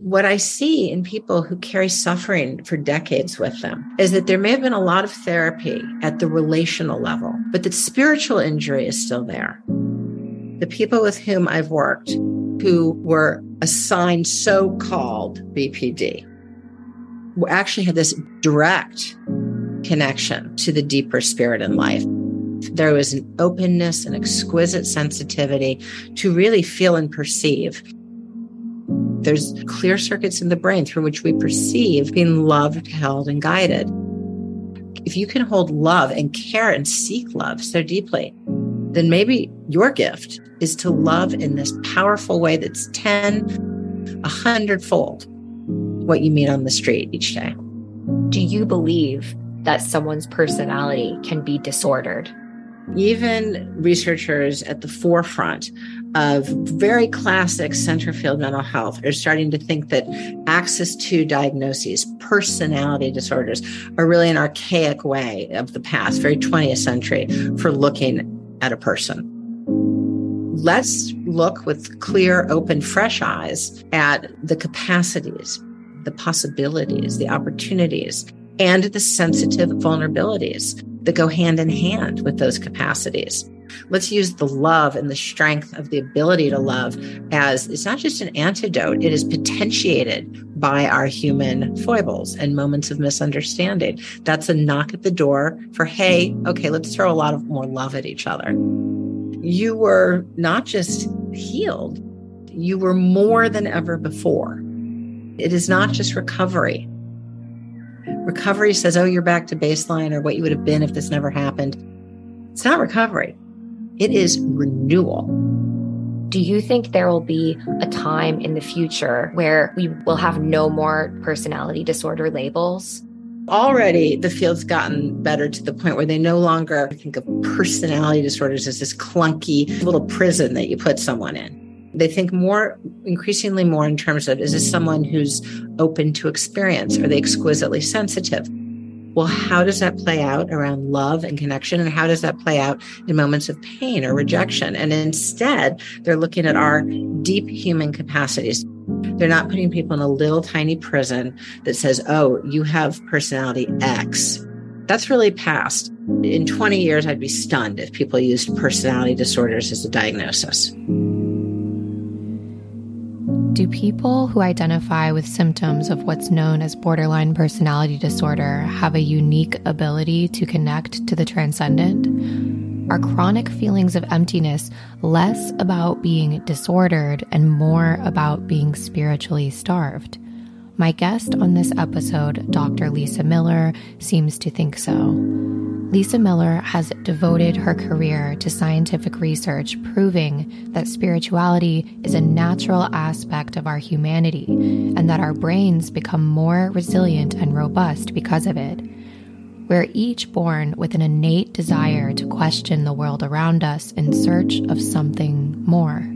What I see in people who carry suffering for decades with them is that there may have been a lot of therapy at the relational level, but the spiritual injury is still there. The people with whom I've worked who were assigned so called BPD actually had this direct connection to the deeper spirit in life. There was an openness and exquisite sensitivity to really feel and perceive there's clear circuits in the brain through which we perceive being loved, held, and guided. If you can hold love and care and seek love so deeply, then maybe your gift is to love in this powerful way that's 10, a hundredfold what you meet on the street each day. Do you believe that someone's personality can be disordered? Even researchers at the forefront of very classic center field mental health are starting to think that Axis II diagnoses, personality disorders, are really an archaic way of the past, very 20th century, for looking at a person. Let's look with clear, open, fresh eyes at the capacities, the possibilities, the opportunities, and the sensitive vulnerabilities that go hand in hand with those capacities. Let's use the love and the strength of the ability to love as it's not just an antidote, it is potentiated by our human foibles and moments of misunderstanding. That's a knock at the door for, hey, okay, let's throw a lot of more love at each other. You were not just healed, you were more than ever before. It is not just recovery. Recovery says, oh, you're back to baseline or what you would have been if this never happened. It's not recovery. It is renewal. Do you think there will be a time in the future where we will have no more personality disorder labels? Already, the field's gotten better to the point where they no longer think of personality disorders as this clunky little prison that you put someone in. They think more, increasingly more in terms of is this someone who's open to experience? Are they exquisitely sensitive? Well, how does that play out around love and connection? And how does that play out in moments of pain or rejection? And instead, they're looking at our deep human capacities. They're not putting people in a little tiny prison that says, oh, you have personality X. That's really past. In 20 years, I'd be stunned if people used personality disorders as a diagnosis. Do people who identify with symptoms of what's known as borderline personality disorder have a unique ability to connect to the transcendent? Are chronic feelings of emptiness less about being disordered and more about being spiritually starved? My guest on this episode, Dr. Lisa Miller, seems to think so. Lisa Miller has devoted her career to scientific research proving that spirituality is a natural aspect of our humanity and that our brains become more resilient and robust because of it. We're each born with an innate desire to question the world around us in search of something more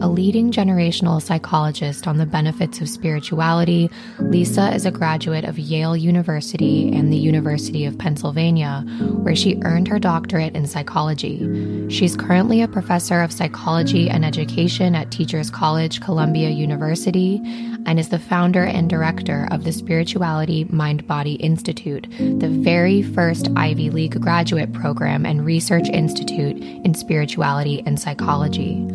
a leading generational psychologist on the benefits of spirituality, Lisa is a graduate of Yale University and the University of Pennsylvania, where she earned her doctorate in psychology. She's currently a professor of psychology and education at Teachers College, Columbia University, and is the founder and director of the Spirituality Mind Body Institute, the very first Ivy League graduate program and research institute in spirituality and psychology.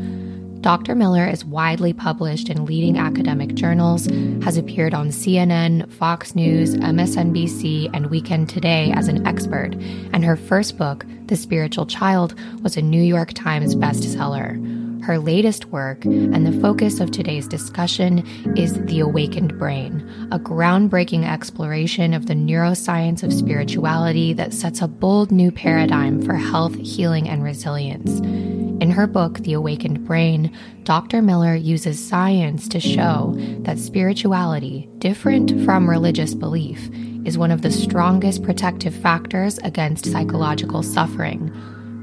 Dr. Miller is widely published in leading academic journals, has appeared on CNN, Fox News, MSNBC, and Weekend Today as an expert, and her first book, The Spiritual Child, was a New York Times bestseller. Her latest work, and the focus of today's discussion, is The Awakened Brain, a groundbreaking exploration of the neuroscience of spirituality that sets a bold new paradigm for health, healing, and resilience. In her book, The Awakened Brain, Dr. Miller uses science to show that spirituality, different from religious belief, is one of the strongest protective factors against psychological suffering.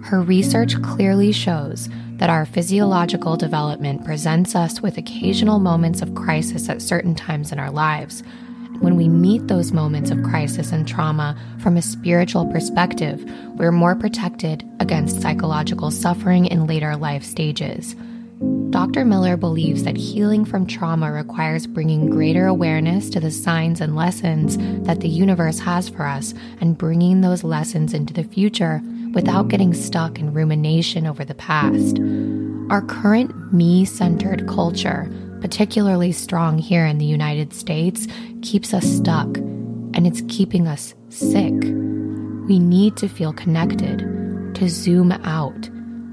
Her research clearly shows that our physiological development presents us with occasional moments of crisis at certain times in our lives when we meet those moments of crisis and trauma from a spiritual perspective, we're more protected against psychological suffering in later life stages. Dr. Miller believes that healing from trauma requires bringing greater awareness to the signs and lessons that the universe has for us and bringing those lessons into the future without getting stuck in rumination over the past. Our current me centered culture particularly strong here in the United States, keeps us stuck and it's keeping us sick. We need to feel connected, to zoom out,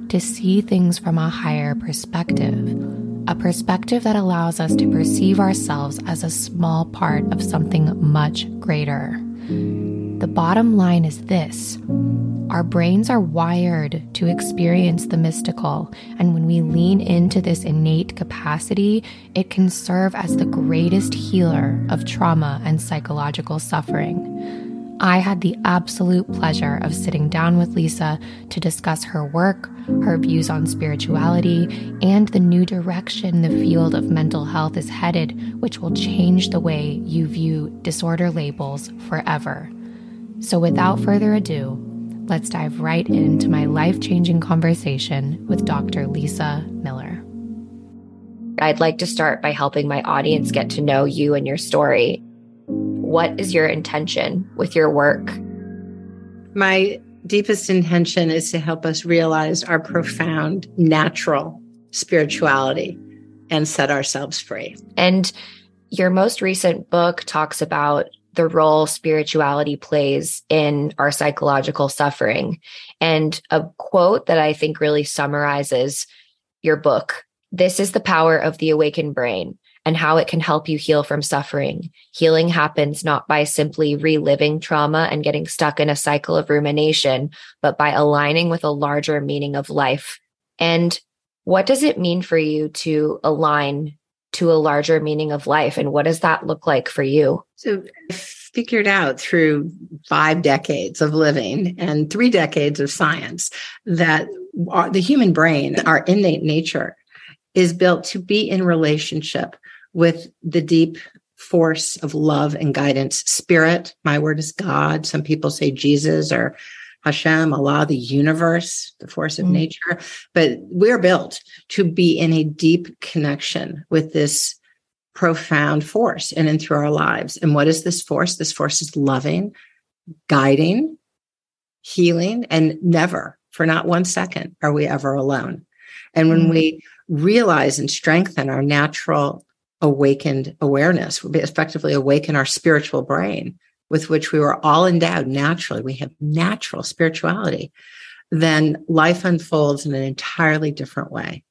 to see things from a higher perspective, a perspective that allows us to perceive ourselves as a small part of something much greater. The bottom line is this our brains are wired to experience the mystical, and when we lean into this innate capacity, it can serve as the greatest healer of trauma and psychological suffering. I had the absolute pleasure of sitting down with Lisa to discuss her work, her views on spirituality, and the new direction the field of mental health is headed, which will change the way you view disorder labels forever. So, without further ado, let's dive right into my life changing conversation with Dr. Lisa Miller. I'd like to start by helping my audience get to know you and your story. What is your intention with your work? My deepest intention is to help us realize our profound natural spirituality and set ourselves free. And your most recent book talks about the role spirituality plays in our psychological suffering. And a quote that I think really summarizes your book this is the power of the awakened brain and how it can help you heal from suffering. Healing happens not by simply reliving trauma and getting stuck in a cycle of rumination, but by aligning with a larger meaning of life. And what does it mean for you to align to a larger meaning of life. And what does that look like for you? So I figured out through five decades of living and three decades of science that the human brain, our innate nature, is built to be in relationship with the deep force of love and guidance, spirit. My word is God. Some people say Jesus or Hashem, Allah, the universe, the force of mm. nature. But we're built to be in a deep connection with this profound force in and through our lives. And what is this force? This force is loving, guiding, healing, and never, for not one second, are we ever alone. And when mm. we realize and strengthen our natural awakened awareness, we effectively awaken our spiritual brain, with which we were all endowed naturally, we have natural spirituality, then life unfolds in an entirely different way.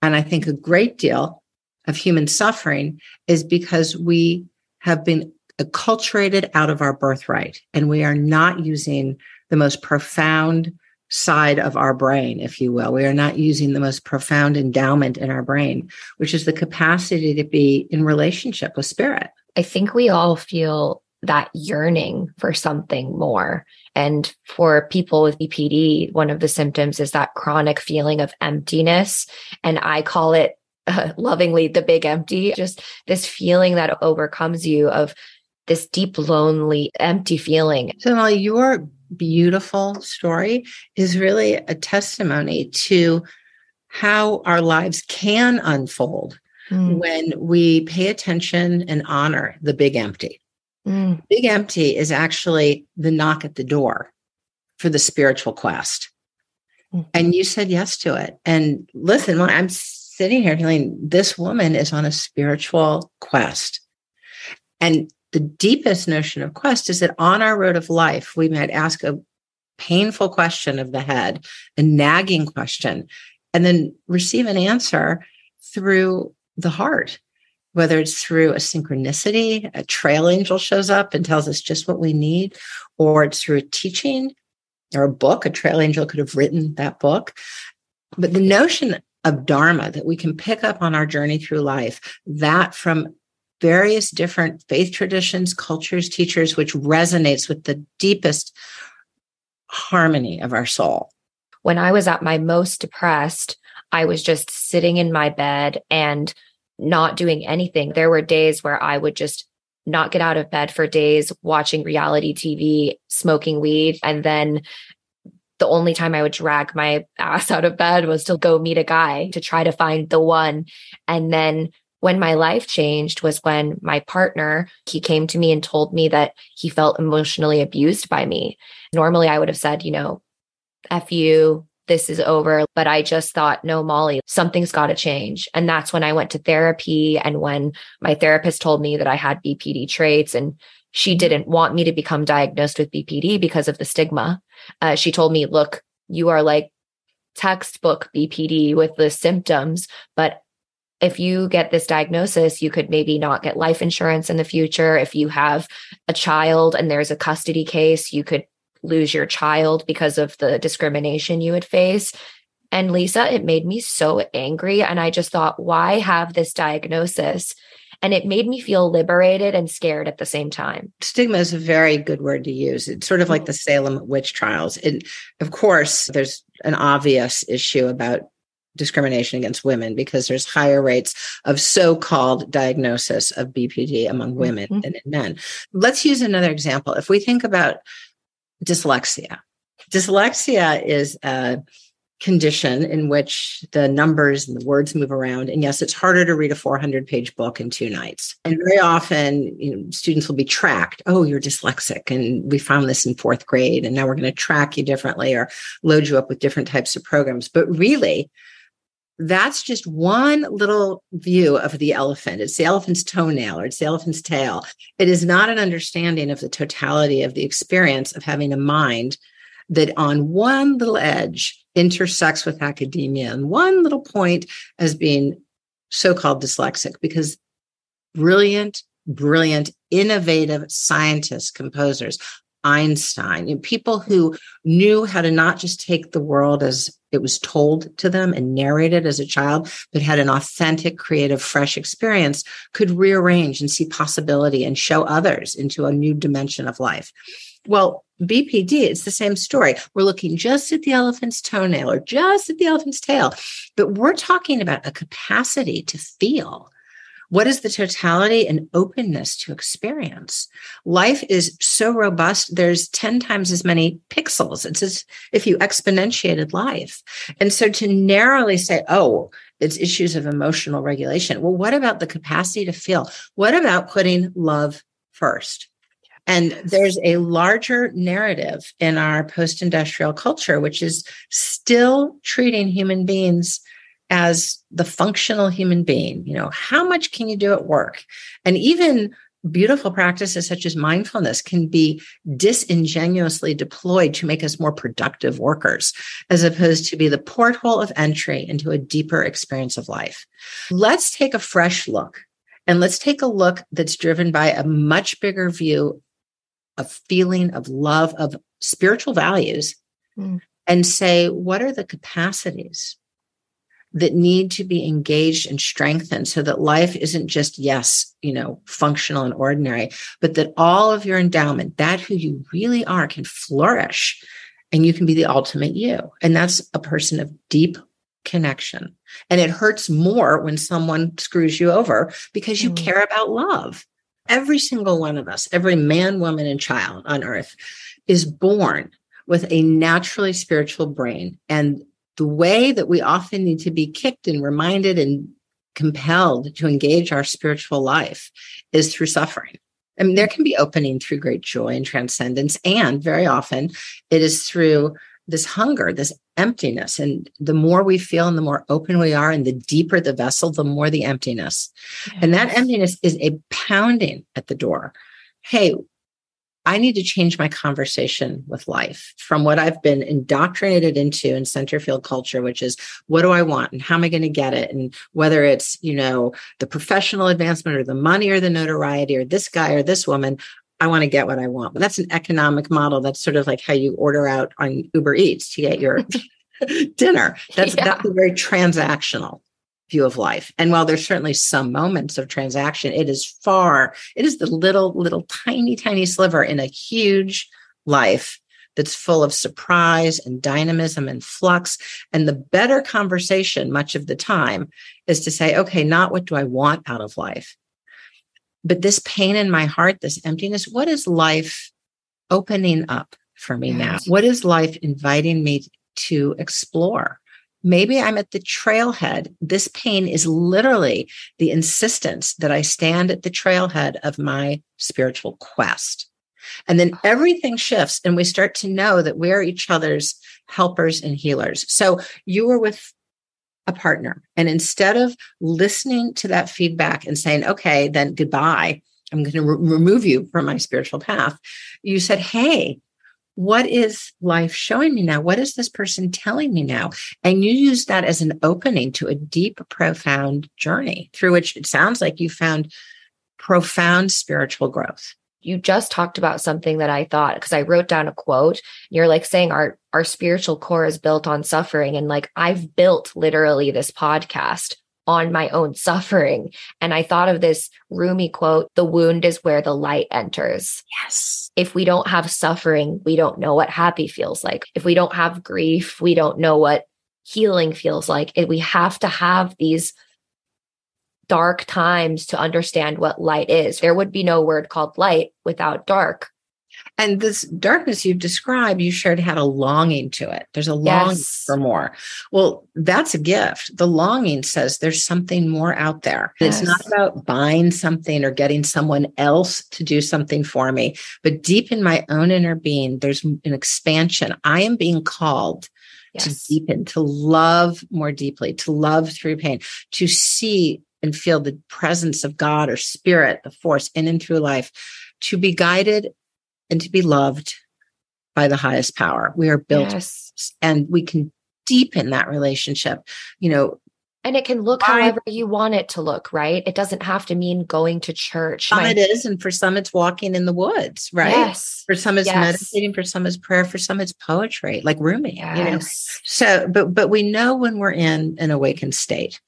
And I think a great deal of human suffering is because we have been acculturated out of our birthright and we are not using the most profound side of our brain, if you will. We are not using the most profound endowment in our brain, which is the capacity to be in relationship with spirit. I think we all feel that yearning for something more. And for people with BPD, one of the symptoms is that chronic feeling of emptiness. And I call it uh, lovingly the big empty, just this feeling that overcomes you of this deep, lonely, empty feeling. So, Molly, your beautiful story is really a testimony to how our lives can unfold mm. when we pay attention and honor the big empty. Mm. Big empty is actually the knock at the door for the spiritual quest. Mm. And you said yes to it. And listen, I'm sitting here feeling this woman is on a spiritual quest. And the deepest notion of quest is that on our road of life, we might ask a painful question of the head, a nagging question, and then receive an answer through the heart whether it's through a synchronicity, a trail angel shows up and tells us just what we need, or it's through a teaching or a book. A trail angel could have written that book. But the notion of Dharma that we can pick up on our journey through life, that from various different faith traditions, cultures, teachers, which resonates with the deepest harmony of our soul. When I was at my most depressed, I was just sitting in my bed and not doing anything. There were days where I would just not get out of bed for days, watching reality TV, smoking weed. And then the only time I would drag my ass out of bed was to go meet a guy to try to find the one. And then when my life changed was when my partner he came to me and told me that he felt emotionally abused by me normally i would have said you know f you this is over. But I just thought, no, Molly, something's got to change. And that's when I went to therapy. And when my therapist told me that I had BPD traits and she didn't want me to become diagnosed with BPD because of the stigma. Uh, she told me, look, you are like textbook BPD with the symptoms, but if you get this diagnosis, you could maybe not get life insurance in the future. If you have a child and there's a custody case, you could lose your child because of the discrimination you would face. And Lisa, it made me so angry. And I just thought, why have this diagnosis? And it made me feel liberated and scared at the same time. Stigma is a very good word to use. It's sort of like the Salem witch trials. And of course, there's an obvious issue about discrimination against women because there's higher rates of so-called diagnosis of BPD among women mm-hmm. than in men. Let's use another example. If we think about dyslexia. Dyslexia is a condition in which the numbers and the words move around. And yes, it's harder to read a 400 page book in two nights. And very often, you know, students will be tracked. Oh, you're dyslexic. And we found this in fourth grade. And now we're going to track you differently or load you up with different types of programs. But really, that's just one little view of the elephant. It's the elephant's toenail or it's the elephant's tail. It is not an understanding of the totality of the experience of having a mind that on one little edge intersects with academia and one little point as being so-called dyslexic because brilliant brilliant innovative scientists composers Einstein, you know, people who knew how to not just take the world as it was told to them and narrated as a child, but had an authentic, creative, fresh experience, could rearrange and see possibility and show others into a new dimension of life. Well, BPD, it's the same story. We're looking just at the elephant's toenail or just at the elephant's tail, but we're talking about a capacity to feel what is the totality and openness to experience? Life is so robust. There's 10 times as many pixels. It's as if you exponentiated life. And so to narrowly say, oh, it's issues of emotional regulation. Well, what about the capacity to feel? What about putting love first? And there's a larger narrative in our post industrial culture, which is still treating human beings as the functional human being. You know, how much can you do at work? And even beautiful practices such as mindfulness can be disingenuously deployed to make us more productive workers, as opposed to be the porthole of entry into a deeper experience of life. Let's take a fresh look and let's take a look that's driven by a much bigger view of feeling of love, of spiritual values, mm. and say, what are the capacities that need to be engaged and strengthened so that life isn't just, yes, you know, functional and ordinary, but that all of your endowment, that who you really are, can flourish and you can be the ultimate you. And that's a person of deep connection. And it hurts more when someone screws you over because you mm. care about love. Every single one of us, every man, woman, and child on earth is born with a naturally spiritual brain. And the way that we often need to be kicked and reminded and compelled to engage our spiritual life is through suffering. I mean, there can be opening through great joy and transcendence. And very often it is through this hunger, this emptiness. And the more we feel and the more open we are and the deeper the vessel, the more the emptiness. Yes. And that emptiness is a pounding at the door. Hey, I need to change my conversation with life from what I've been indoctrinated into in centerfield culture, which is what do I want and how am I going to get it? And whether it's, you know, the professional advancement or the money or the notoriety or this guy or this woman, I want to get what I want. But that's an economic model. That's sort of like how you order out on Uber Eats to get your dinner. That's yeah. that's very transactional view of life. And while there's certainly some moments of transaction, it is far, it is the little, little tiny, tiny sliver in a huge life that's full of surprise and dynamism and flux. And the better conversation, much of the time, is to say, okay, not what do I want out of life, but this pain in my heart, this emptiness, what is life opening up for me yes. now? What is life inviting me to explore? Maybe I'm at the trailhead. This pain is literally the insistence that I stand at the trailhead of my spiritual quest. And then oh. everything shifts and we start to know that we're each other's helpers and healers. So you were with a partner. And instead of listening to that feedback and saying, okay, then goodbye, I'm going to re- remove you from my spiritual path, you said, hey, what is life showing me now? What is this person telling me now? And you use that as an opening to a deep, profound journey through which it sounds like you found profound spiritual growth you just talked about something that I thought because I wrote down a quote. You're like saying our our spiritual core is built on suffering and like I've built literally this podcast on my own suffering and I thought of this Rumi quote, the wound is where the light enters. Yes. If we don't have suffering, we don't know what happy feels like. If we don't have grief, we don't know what healing feels like. And we have to have these dark times to understand what light is. There would be no word called light without dark. And this darkness you've described, you shared had a longing to it. There's a longing yes. for more. Well, that's a gift. The longing says there's something more out there. Yes. It's not about buying something or getting someone else to do something for me, but deep in my own inner being, there's an expansion. I am being called yes. to deepen, to love more deeply, to love through pain, to see and feel the presence of God or spirit, the force in and through life, to be guided and to be loved by the highest power. We are built yes. and we can deepen that relationship. You know, and it can look however you want it to look, right? It doesn't have to mean going to church. Some My, it is, and for some it's walking in the woods, right? Yes. For some it's yes. meditating, for some it's prayer, for some it's poetry, like Rumi. Yes. You know? So, but but we know when we're in an awakened state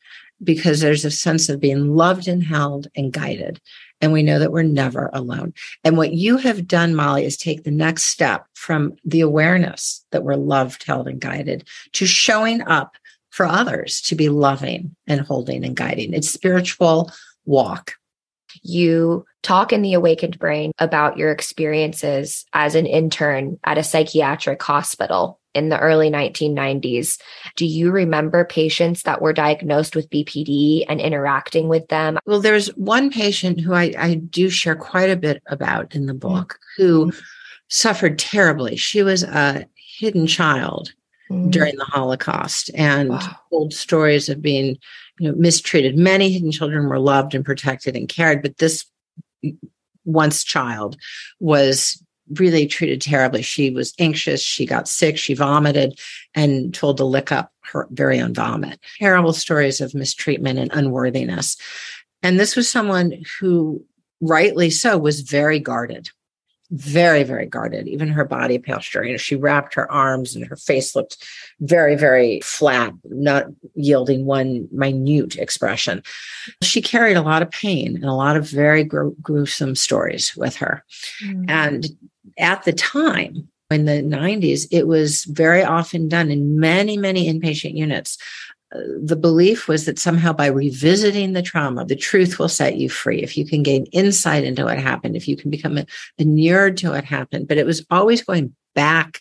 because there's a sense of being loved and held and guided. And we know that we're never alone. And what you have done, Molly, is take the next step from the awareness that we're loved, held, and guided to showing up for others to be loving and holding and guiding. It's spiritual walk. You talk in the awakened brain about your experiences as an intern at a psychiatric hospital in the early 1990s. Do you remember patients that were diagnosed with BPD and interacting with them? Well, there's one patient who I, I do share quite a bit about in the book mm-hmm. who suffered terribly. She was a hidden child mm-hmm. during the Holocaust and wow. told stories of being you know, mistreated. Many hidden children were loved and protected and cared, but this once child was really treated terribly. She was anxious. She got sick. She vomited and told to lick up her very own vomit. Terrible stories of mistreatment and unworthiness. And this was someone who, rightly so, was very guarded very, very guarded. Even her body posture, you know, she wrapped her arms and her face looked very, very flat, not yielding one minute expression. She carried a lot of pain and a lot of very gr- gruesome stories with her. Mm. And at the time, in the 90s, it was very often done in many, many inpatient units uh, the belief was that somehow by revisiting the trauma, the truth will set you free. If you can gain insight into what happened, if you can become inured to what happened, but it was always going back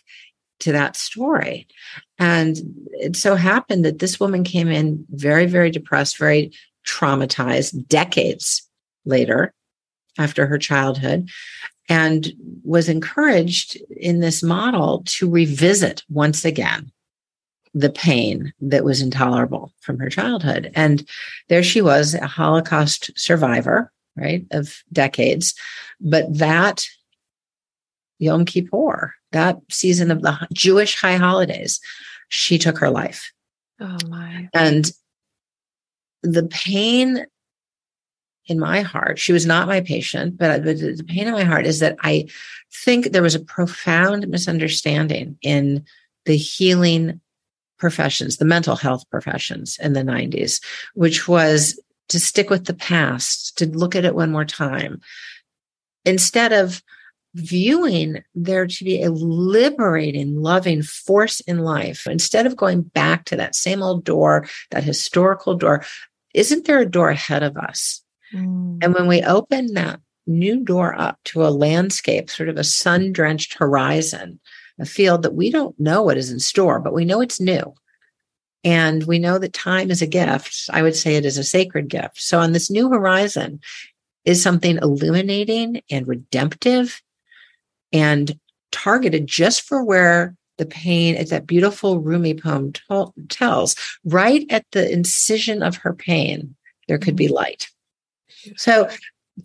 to that story. And it so happened that this woman came in very, very depressed, very traumatized decades later after her childhood and was encouraged in this model to revisit once again the pain that was intolerable from her childhood. And there she was, a Holocaust survivor, right, of decades. But that Yom Kippur, that season of the Jewish high holidays, she took her life. Oh my. And the pain in my heart, she was not my patient, but uh, the pain in my heart is that I think there was a profound misunderstanding in the healing professions, the mental health professions in the 90s, which was to stick with the past, to look at it one more time, instead of viewing there to be a liberating, loving force in life. Instead of going back to that same old door, that historical door, isn't there a door ahead of us? Mm. And when we open that new door up to a landscape, sort of a sun drenched horizon, a field that we don't know what is in store, but we know it's new. And we know that time is a gift. I would say it is a sacred gift. So on this new horizon is something illuminating and redemptive and targeted just for where the pain, as that beautiful Rumi poem t- tells, right at the incision of her pain, there could be mm-hmm. light. So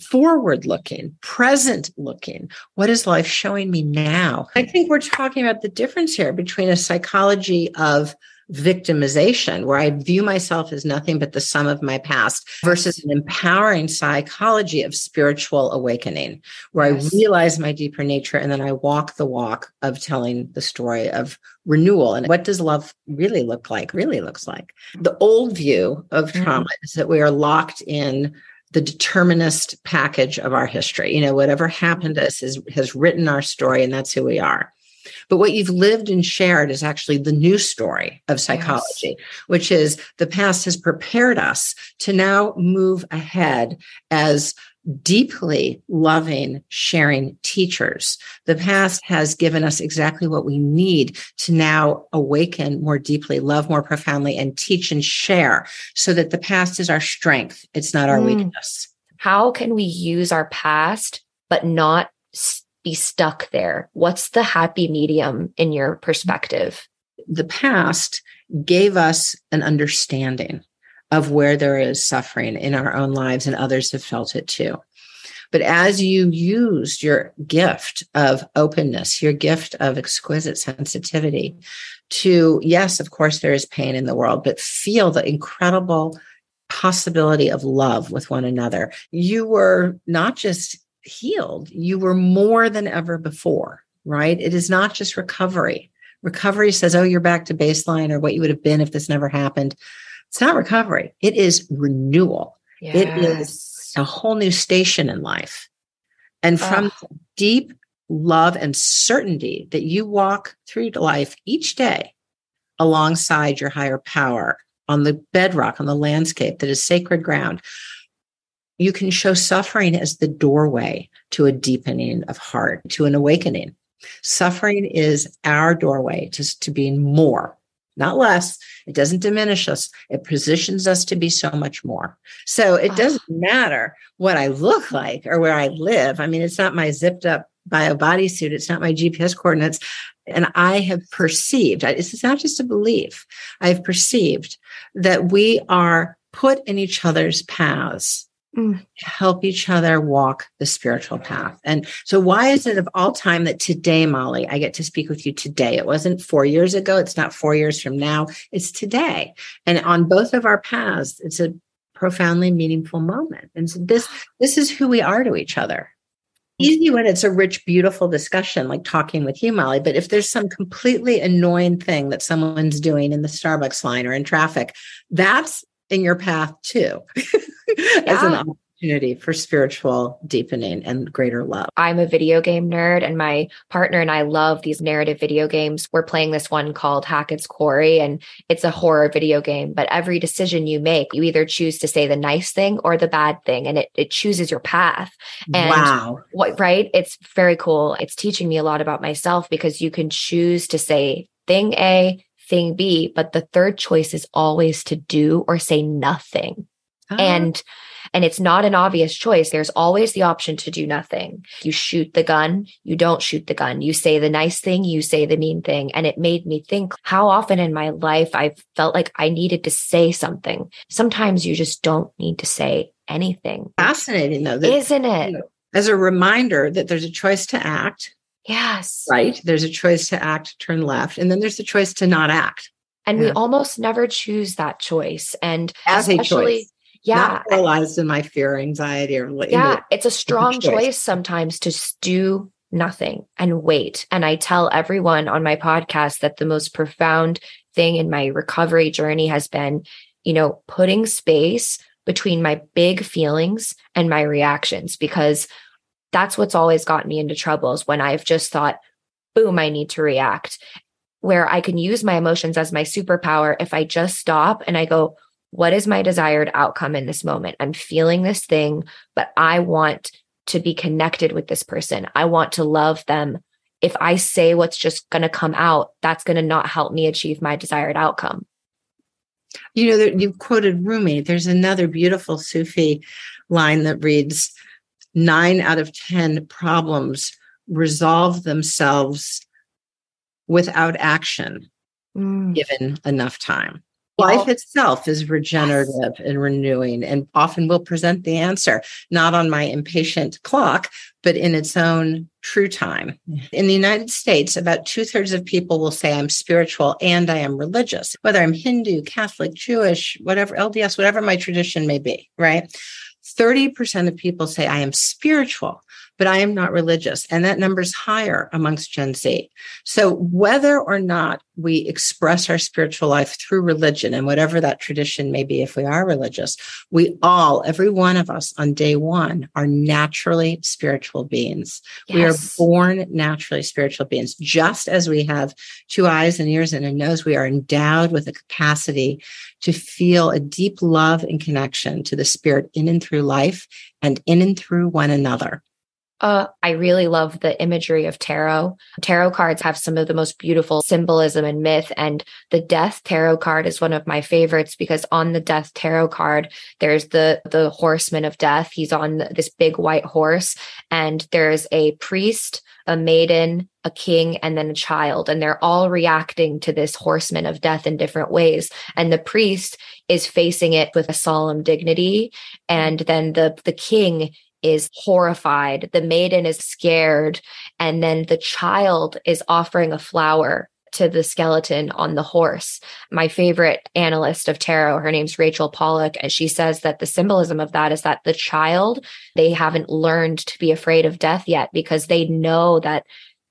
forward looking, present looking. What is life showing me now? I think we're talking about the difference here between a psychology of victimization, where I view myself as nothing but the sum of my past, versus an empowering psychology of spiritual awakening, where yes. I realize my deeper nature and then I walk the walk of telling the story of renewal. And what does love really look like? Really looks like. The old view of mm-hmm. trauma mm-hmm. is that we are locked in the determinist package of our history. You know, whatever happened to us is, has written our story, and that's who we are. But what you've lived and shared is actually the new story of psychology, yes. which is the past has prepared us to now move ahead as deeply loving, sharing teachers. The past has given us exactly what we need to now awaken more deeply, love more profoundly, and teach and share so that the past is our strength. It's not our mm. weakness. How can we use our past, but not be stuck there? What's the happy medium in your perspective? The past gave us an understanding of where there is suffering in our own lives, and others have felt it too. But as you used your gift of openness, your gift of exquisite sensitivity to, yes, of course, there is pain in the world, but feel the incredible possibility of love with one another. You were not just healed, you were more than ever before, right? It is not just recovery. Recovery says, oh, you're back to baseline or what you would have been if this never happened. It's not recovery, it is renewal. Yes. It is a whole new station in life. And from oh. deep love and certainty that you walk through life each day alongside your higher power on the bedrock, on the landscape that is sacred ground, you can show suffering as the doorway to a deepening of heart, to an awakening. Suffering is our doorway to, to being more not less. It doesn't diminish us. It positions us to be so much more. So it ah. doesn't matter what I look like or where I live. I mean, it's not my zipped up bio bodysuit. It's not my GPS coordinates. And I have perceived, it's not just a belief. I've perceived that we are put in each other's paths Mm. help each other walk the spiritual path. And so, why is it of all time that today, Molly, I get to speak with you today? It wasn't four years ago. It's not four years from now. It's today. And on both of our paths, it's a profoundly meaningful moment. And so, this this is who we are to each other. Easy when it's a rich, beautiful discussion, like talking with you, Molly. But if there's some completely annoying thing that someone's doing in the Starbucks line or in traffic, that's in your path too as an opportunity for spiritual deepening and greater love. I'm a video game nerd and my partner and I love these narrative video games. We're playing this one called Hackett's Quarry and it's a horror video game, but every decision you make, you either choose to say the nice thing or the bad thing and it, it chooses your path. And wow. what right? It's very cool. It's teaching me a lot about myself because you can choose to say thing A, thing B, but the third choice is always to do or say nothing. Oh. And and it's not an obvious choice. There's always the option to do nothing. You shoot the gun, you don't shoot the gun. You say the nice thing, you say the mean thing. And it made me think how often in my life I felt like I needed to say something. Sometimes you just don't need to say anything. Fascinating though. Isn't it? You know, as a reminder that there's a choice to act Yes. Right. There's a choice to act, turn left, and then there's a choice to not act. And yeah. we almost never choose that choice. And as a choice. Yeah. Not paralyzed in my fear, anxiety, or yeah, it's a strong choice. choice sometimes to do nothing and wait. And I tell everyone on my podcast that the most profound thing in my recovery journey has been, you know, putting space between my big feelings and my reactions because that's what's always gotten me into troubles when I've just thought, boom, I need to react. Where I can use my emotions as my superpower if I just stop and I go, what is my desired outcome in this moment? I'm feeling this thing, but I want to be connected with this person. I want to love them. If I say what's just going to come out, that's going to not help me achieve my desired outcome. You know, you quoted Rumi. There's another beautiful Sufi line that reads Nine out of 10 problems resolve themselves without action, mm. given enough time. Life itself is regenerative yes. and renewing and often will present the answer, not on my impatient clock, but in its own true time. In the United States, about two thirds of people will say I'm spiritual and I am religious, whether I'm Hindu, Catholic, Jewish, whatever, LDS, whatever my tradition may be, right? 30% of people say I am spiritual, but I am not religious. And that number is higher amongst Gen Z. So whether or not we express our spiritual life through religion and whatever that tradition may be, if we are religious, we all, every one of us on day one are naturally spiritual beings. Yes. We are born naturally spiritual beings. Just as we have two eyes and ears and a nose, we are endowed with a capacity to feel a deep love and connection to the spirit in and through life and in and through one another. Uh, I really love the imagery of tarot. Tarot cards have some of the most beautiful symbolism and myth. And the death tarot card is one of my favorites because on the death tarot card, there's the, the horseman of death. He's on this big white horse and there's a priest, a maiden, a king, and then a child. And they're all reacting to this horseman of death in different ways. And the priest is facing it with a solemn dignity. And then the, the king is horrified. The maiden is scared. And then the child is offering a flower to the skeleton on the horse. My favorite analyst of tarot, her name's Rachel Pollack, and she says that the symbolism of that is that the child, they haven't learned to be afraid of death yet because they know that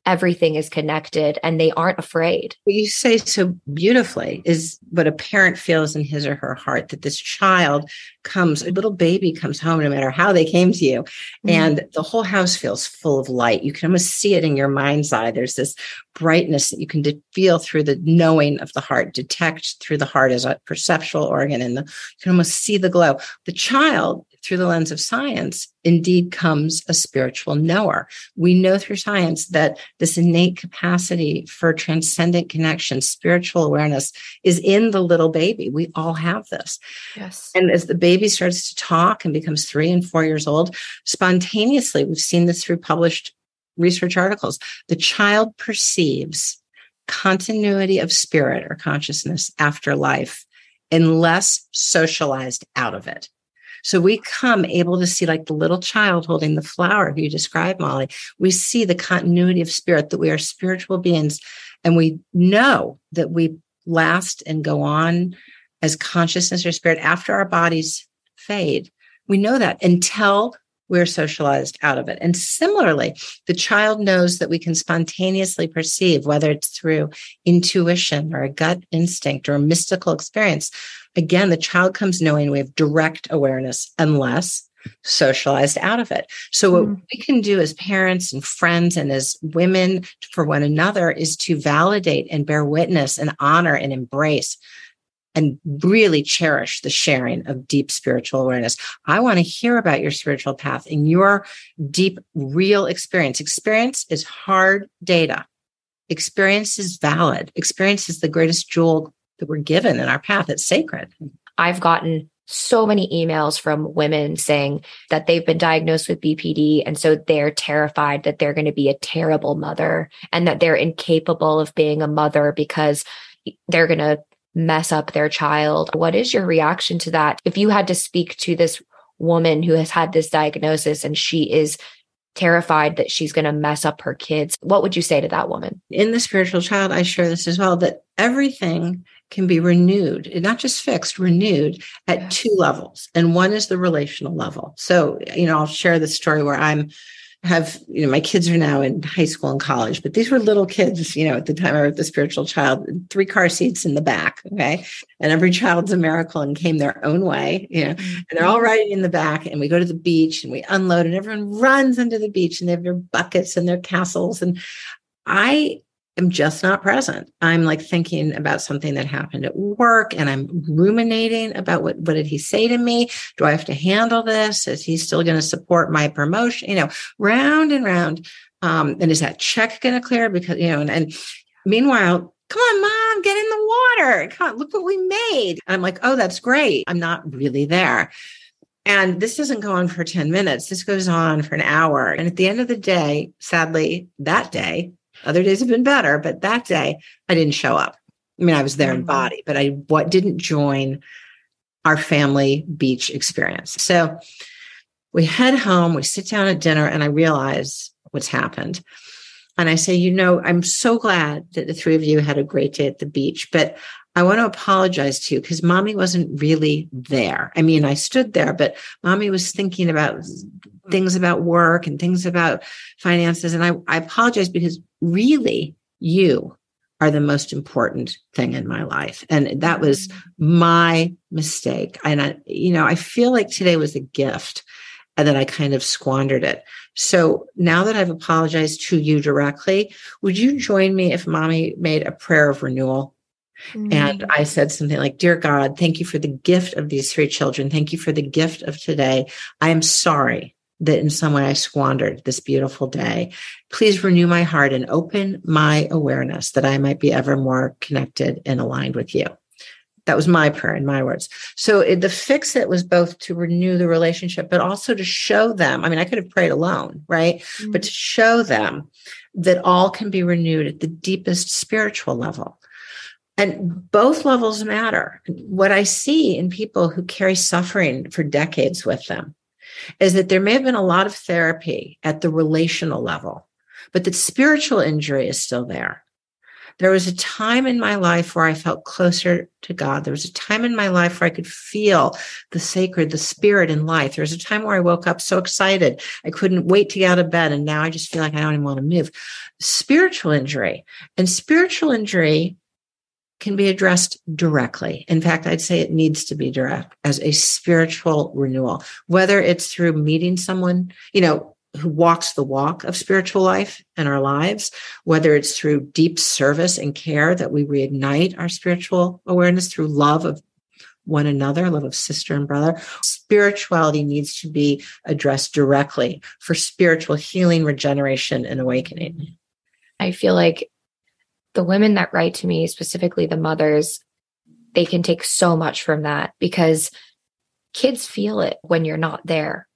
everything is connected and they aren't afraid. What you say so beautifully is what a parent feels in his or her heart that this child comes, a little baby comes home, no matter how they came to you, mm-hmm. and the whole house feels full of light. You can almost see it in your mind's eye. There's this brightness that you can de- feel through the knowing of the heart, detect through the heart as a perceptual organ, and the, you can almost see the glow. The child through the lens of science, indeed comes a spiritual knower. We know through science that this innate capacity for transcendent connection, spiritual awareness is in the little baby. We all have this. Yes. And as the baby starts to talk and becomes three and four years old, spontaneously, we've seen this through published research articles, the child perceives continuity of spirit or consciousness after life unless socialized out of it. So we come able to see, like the little child holding the flower you described, Molly. We see the continuity of spirit, that we are spiritual beings, and we know that we last and go on as consciousness or spirit after our bodies fade. We know that until we're socialized out of it. And similarly, the child knows that we can spontaneously perceive, whether it's through intuition or a gut instinct or a mystical experience. Again, the child comes knowing we have direct awareness unless socialized out of it. So what mm. we can do as parents and friends and as women for one another is to validate and bear witness and honor and embrace and really cherish the sharing of deep spiritual awareness. I want to hear about your spiritual path and your deep, real experience. Experience is hard data. Experience is valid. Experience is the greatest jewel that we're given in our path. It's sacred. I've gotten so many emails from women saying that they've been diagnosed with BPD. And so they're terrified that they're going to be a terrible mother and that they're incapable of being a mother because they're going to mess up their child. What is your reaction to that? If you had to speak to this woman who has had this diagnosis and she is terrified that she's going to mess up her kids, what would you say to that woman? In the spiritual child, I share this as well that everything can be renewed, not just fixed, renewed at two levels. And one is the relational level. So, you know, I'll share the story where I'm have, you know, my kids are now in high school and college, but these were little kids, you know, at the time I wrote The Spiritual Child, three car seats in the back. Okay. And every child's a miracle and came their own way, you know, mm-hmm. and they're all riding in the back. And we go to the beach and we unload and everyone runs into the beach and they have their buckets and their castles. And I am just not present. I'm like thinking about something that happened at work and I'm ruminating about what, what did he say to me? Do I have to handle this? Is he still going to support my promotion? You know, round and round. Um, and is that check going to clear? Because, you know, and, and meanwhile, come on, mom, get in the water. Come on, look what we made. And I'm like, oh, that's great. I'm not really there. And this doesn't go on for 10 minutes. This goes on for an hour. And at the end of the day, sadly, that day, other days have been better, but that day I didn't show up. I mean, I was there in mm-hmm. body, but I what didn't join our family beach experience. So we head home, we sit down at dinner, and I realize what's happened. And I say, you know, I'm so glad that the three of you had a great day at the beach, but I want to apologize to you because mommy wasn't really there. I mean, I stood there, but mommy was thinking about things about work and things about finances. And I, I apologize because really you are the most important thing in my life. And that was my mistake. And I, you know, I feel like today was a gift and then I kind of squandered it. So now that I've apologized to you directly, would you join me if mommy made a prayer of renewal? Mm-hmm. And I said something like, Dear God, thank you for the gift of these three children. Thank you for the gift of today. I am sorry that in some way I squandered this beautiful day. Please renew my heart and open my awareness that I might be ever more connected and aligned with you. That was my prayer in my words. So it, the fix it was both to renew the relationship, but also to show them. I mean, I could have prayed alone, right? Mm-hmm. But to show them that all can be renewed at the deepest spiritual level. And both levels matter. What I see in people who carry suffering for decades with them is that there may have been a lot of therapy at the relational level, but that spiritual injury is still there. There was a time in my life where I felt closer to God. There was a time in my life where I could feel the sacred, the spirit in life. There was a time where I woke up so excited. I couldn't wait to get out of bed. And now I just feel like I don't even want to move. Spiritual injury and spiritual injury can be addressed directly. In fact, I'd say it needs to be direct as a spiritual renewal, whether it's through meeting someone, you know, who walks the walk of spiritual life in our lives, whether it's through deep service and care that we reignite our spiritual awareness through love of one another, love of sister and brother. Spirituality needs to be addressed directly for spiritual healing, regeneration, and awakening. I feel like the women that write to me, specifically the mothers, they can take so much from that because kids feel it when you're not there,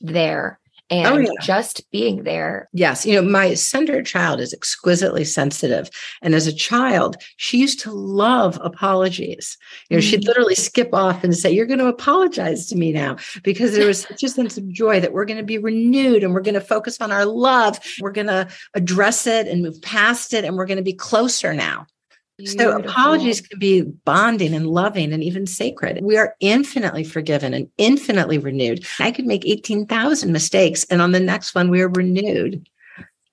there. Oh, and oh, yeah. just being there. Yes. You know, my center child is exquisitely sensitive. And as a child, she used to love apologies. You know, mm-hmm. she'd mm. literally skip off and say, You're going to apologize to me now because there was such a sense of joy that we're going to be renewed and we're going to focus on our love. We're going to address it and move past it and we're going to be closer now. Beautiful. So apologies can be bonding and loving and even sacred. We are infinitely forgiven and infinitely renewed. I could make 18,000 mistakes and on the next one we are renewed.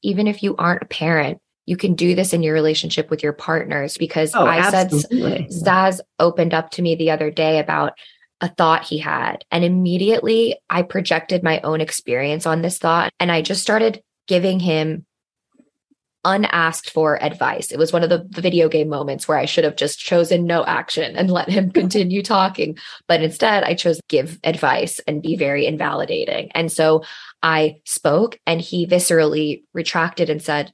Even if you aren't a parent, you can do this in your relationship with your partners because oh, I absolutely. said Zaz opened up to me the other day about a thought he had and immediately I projected my own experience on this thought and I just started giving him unasked for advice. It was one of the, the, video game moments where I should have just chosen no action and let him continue talking. But instead, I chose give advice and be very invalidating. And so I spoke and he viscerally retracted and said,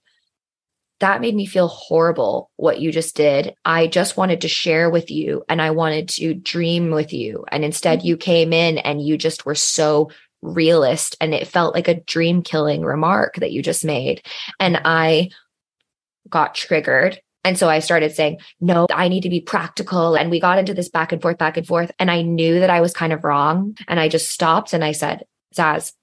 that made me feel horrible what you just did. I just wanted to share with you and I wanted to dream with you. And instead, mm-hmm. you came in and you just were so realist and it felt like a dream killing remark that you just made. And I got triggered. And so I started saying, no, I need to be practical. And we got into this back and forth, back and forth. And I knew that I was kind of wrong. And I just stopped and I said, Zaz,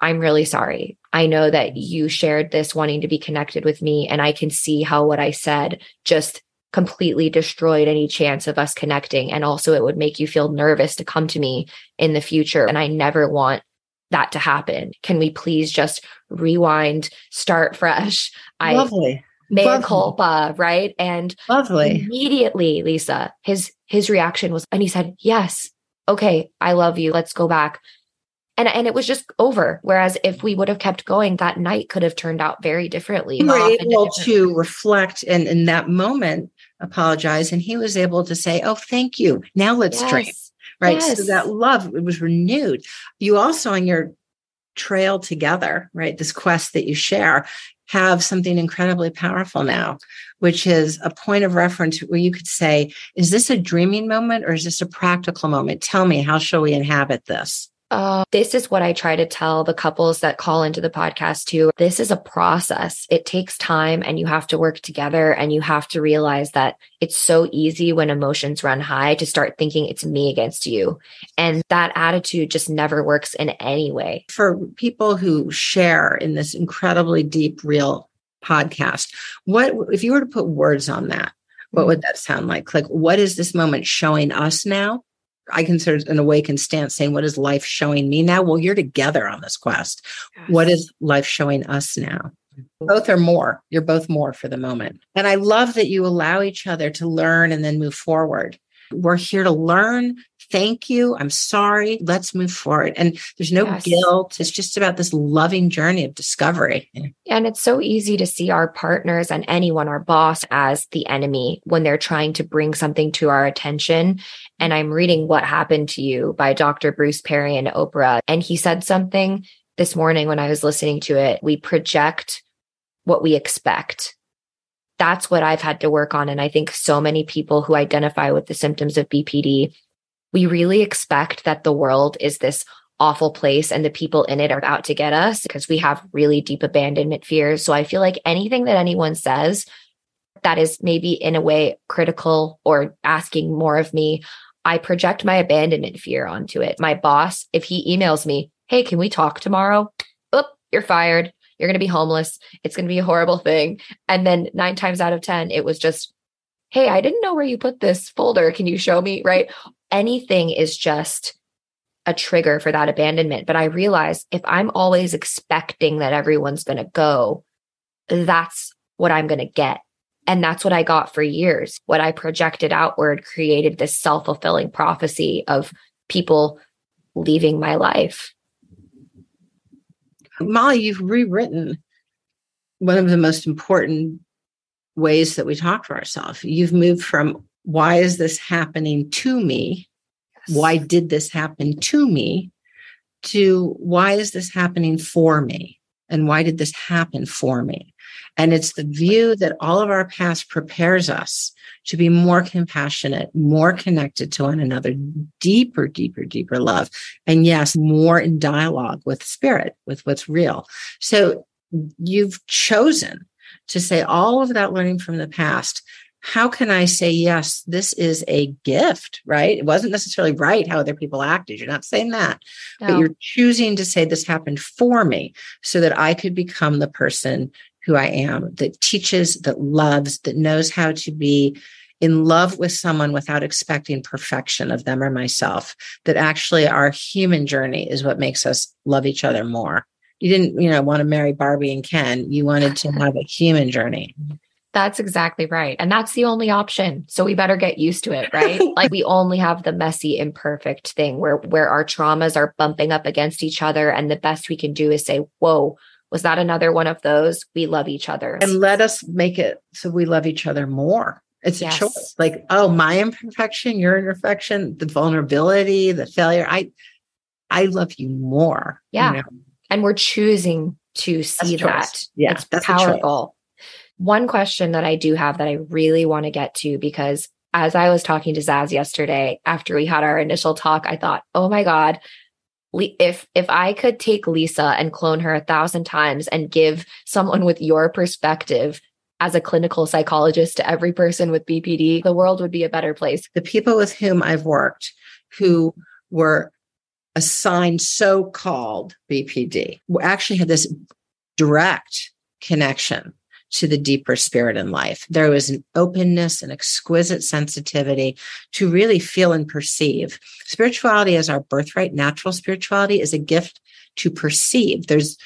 I'm really sorry. I know that you shared this wanting to be connected with me. And I can see how what I said just completely destroyed any chance of us connecting. And also, it would make you feel nervous to come to me in the future. And I never want that to happen. Can we please just rewind, start fresh? I lovely. Mea lovely. culpa, right? And lovely. Immediately, Lisa, his his reaction was, and he said, Yes, okay, I love you. Let's go back. And, and it was just over. Whereas if we would have kept going, that night could have turned out very differently. You were able to reflect and in that moment apologize. And he was able to say, Oh, thank you. Now let's yes. dream right? Yes. So that love it was renewed. You also on your trail together, right? This quest that you share have something incredibly powerful now, which is a point of reference where you could say, is this a dreaming moment or is this a practical moment? Tell me, how shall we inhabit this? Uh, this is what I try to tell the couples that call into the podcast too. This is a process. It takes time and you have to work together and you have to realize that it's so easy when emotions run high to start thinking it's me against you. And that attitude just never works in any way. For people who share in this incredibly deep, real podcast, what if you were to put words on that? What would that sound like? Like, what is this moment showing us now? I consider an awakened stance saying, What is life showing me now? Well, you're together on this quest. Yes. What is life showing us now? Mm-hmm. Both are more. You're both more for the moment. And I love that you allow each other to learn and then move forward. We're here to learn. Thank you. I'm sorry. Let's move forward. And there's no yes. guilt. It's just about this loving journey of discovery. And it's so easy to see our partners and anyone, our boss, as the enemy when they're trying to bring something to our attention. And I'm reading What Happened to You by Dr. Bruce Perry and Oprah. And he said something this morning when I was listening to it. We project what we expect that's what I've had to work on. And I think so many people who identify with the symptoms of BPD, we really expect that the world is this awful place and the people in it are out to get us because we have really deep abandonment fears. So I feel like anything that anyone says that is maybe in a way critical or asking more of me, I project my abandonment fear onto it. My boss, if he emails me, Hey, can we talk tomorrow? Oop, you're fired. You're going to be homeless. It's going to be a horrible thing. And then nine times out of 10, it was just, Hey, I didn't know where you put this folder. Can you show me? Right. Anything is just a trigger for that abandonment. But I realize if I'm always expecting that everyone's going to go, that's what I'm going to get. And that's what I got for years. What I projected outward created this self fulfilling prophecy of people leaving my life. Molly, you've rewritten one of the most important ways that we talk to ourselves. You've moved from why is this happening to me? Yes. Why did this happen to me? To why is this happening for me? And why did this happen for me? And it's the view that all of our past prepares us to be more compassionate, more connected to one another, deeper, deeper, deeper love. And yes, more in dialogue with spirit, with what's real. So you've chosen to say all of that learning from the past. How can I say, yes, this is a gift, right? It wasn't necessarily right how other people acted. You're not saying that, no. but you're choosing to say this happened for me so that I could become the person who I am, that teaches, that loves, that knows how to be in love with someone without expecting perfection of them or myself, that actually our human journey is what makes us love each other more. You didn't, you know, want to marry Barbie and Ken. You wanted to have a human journey. That's exactly right. And that's the only option. So we better get used to it, right? like we only have the messy, imperfect thing where where our traumas are bumping up against each other. And the best we can do is say, whoa, was that another one of those? We love each other. And let us make it so we love each other more. It's yes. a choice. Like, oh, my imperfection, your imperfection, the vulnerability, the failure. I I love you more. Yeah. You know? And we're choosing to see that. Yeah. It's that's powerful. One question that I do have that I really want to get to because as I was talking to Zaz yesterday after we had our initial talk, I thought, oh my God, if if I could take Lisa and clone her a thousand times and give someone with your perspective as a clinical psychologist to every person with BPD, the world would be a better place. The people with whom I've worked who were assigned so-called BPD actually had this direct connection to the deeper spirit in life. There was an openness and exquisite sensitivity to really feel and perceive. Spirituality as our birthright, natural spirituality is a gift to perceive. There's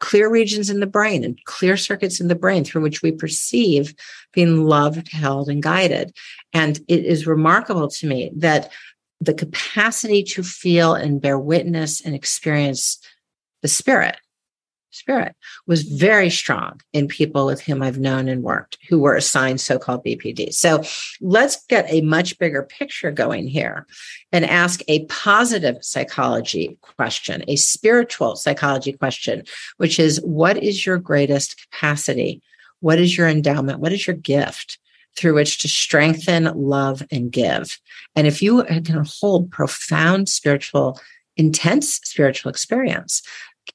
clear regions in the brain and clear circuits in the brain through which we perceive being loved, held, and guided. And it is remarkable to me that the capacity to feel and bear witness and experience the spirit spirit was very strong in people with whom I've known and worked who were assigned so called BPD. So let's get a much bigger picture going here and ask a positive psychology question, a spiritual psychology question, which is what is your greatest capacity? What is your endowment? What is your gift? Through which to strengthen, love, and give. And if you can hold profound spiritual intense spiritual experience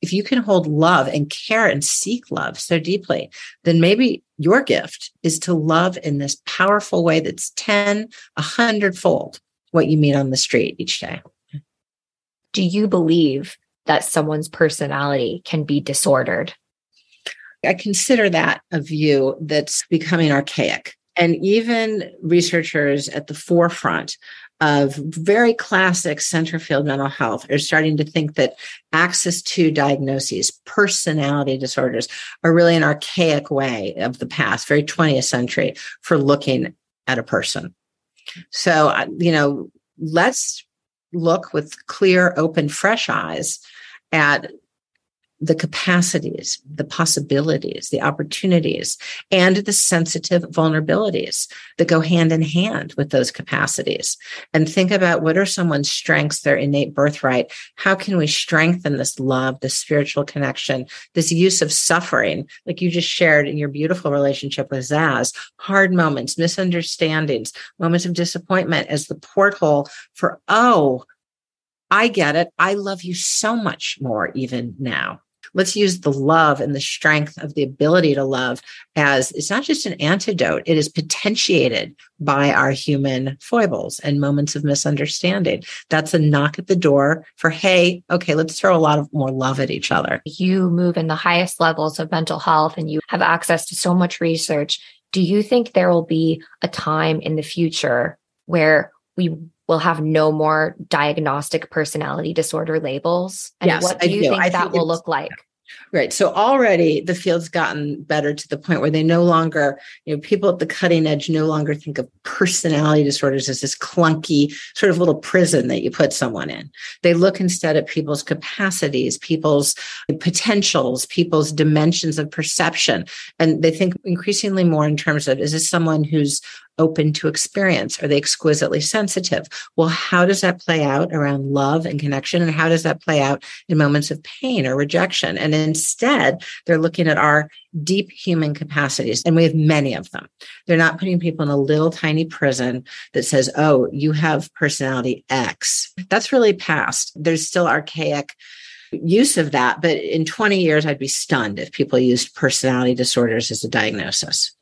if you can hold love and care and seek love so deeply, then maybe your gift is to love in this powerful way that's 10, a hundredfold what you meet on the street each day. Do you believe that someone's personality can be disordered? I consider that a view that's becoming archaic. And even researchers at the forefront of very classic center field mental health are starting to think that Axis II diagnoses, personality disorders are really an archaic way of the past, very 20th century for looking at a person. So, uh, you know, let's look with clear, open, fresh eyes at the capacities, the possibilities, the opportunities, and the sensitive vulnerabilities that go hand in hand with those capacities. And think about what are someone's strengths, their innate birthright? How can we strengthen this love, this spiritual connection, this use of suffering, like you just shared in your beautiful relationship with Zaz, hard moments, misunderstandings, moments of disappointment as the porthole for, oh, I get it. I love you so much more even now let's use the love and the strength of the ability to love as it's not just an antidote, it is potentiated by our human foibles and moments of misunderstanding. That's a knock at the door for, hey, okay, let's throw a lot of more love at each other. You move in the highest levels of mental health and you have access to so much research. Do you think there will be a time in the future where we will have no more diagnostic personality disorder labels? And yes, what do you think I that think will look like? Right. So already the field's gotten better to the point where they no longer, you know, people at the cutting edge no longer think of personality disorders as this clunky sort of little prison that you put someone in. They look instead at people's capacities, people's potentials, people's dimensions of perception. And they think increasingly more in terms of is this someone who's open to experience? Are they exquisitely sensitive? Well, how does that play out around love and connection? And how does that play out in moments of pain or rejection? And instead, they're looking at our deep human capacities, and we have many of them. They're not putting people in a little tiny prison that says, oh, you have personality X. That's really past. There's still archaic use of that. But in 20 years, I'd be stunned if people used personality disorders as a diagnosis.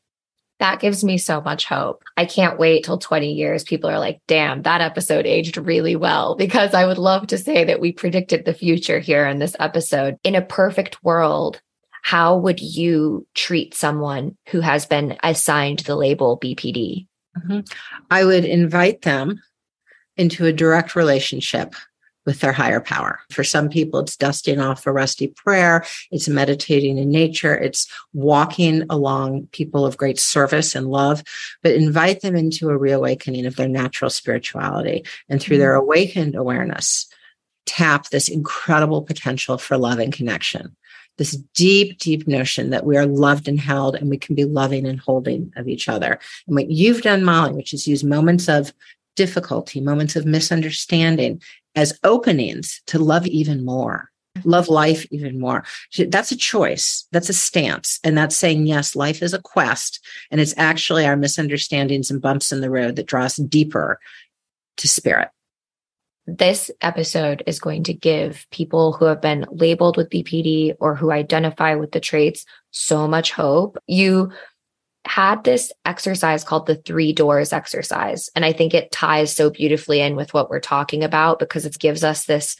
That gives me so much hope. I can't wait till 20 years. People are like, damn, that episode aged really well because I would love to say that we predicted the future here in this episode. In a perfect world, how would you treat someone who has been assigned the label BPD? Mm-hmm. I would invite them into a direct relationship with their higher power. For some people, it's dusting off a rusty prayer, it's meditating in nature, it's walking along people of great service and love, but invite them into a reawakening of their natural spirituality. And through their mm-hmm. awakened awareness, tap this incredible potential for love and connection. This deep, deep notion that we are loved and held and we can be loving and holding of each other. And what you've done, Molly, which is use moments of difficulty, moments of misunderstanding as openings to love even more, mm-hmm. love life even more. That's a choice. That's a stance. And that's saying, yes, life is a quest. And it's actually our misunderstandings and bumps in the road that draw us deeper to spirit. This episode is going to give people who have been labeled with BPD or who identify with the traits so much hope. You had this exercise called the three doors exercise. And I think it ties so beautifully in with what we're talking about because it gives us this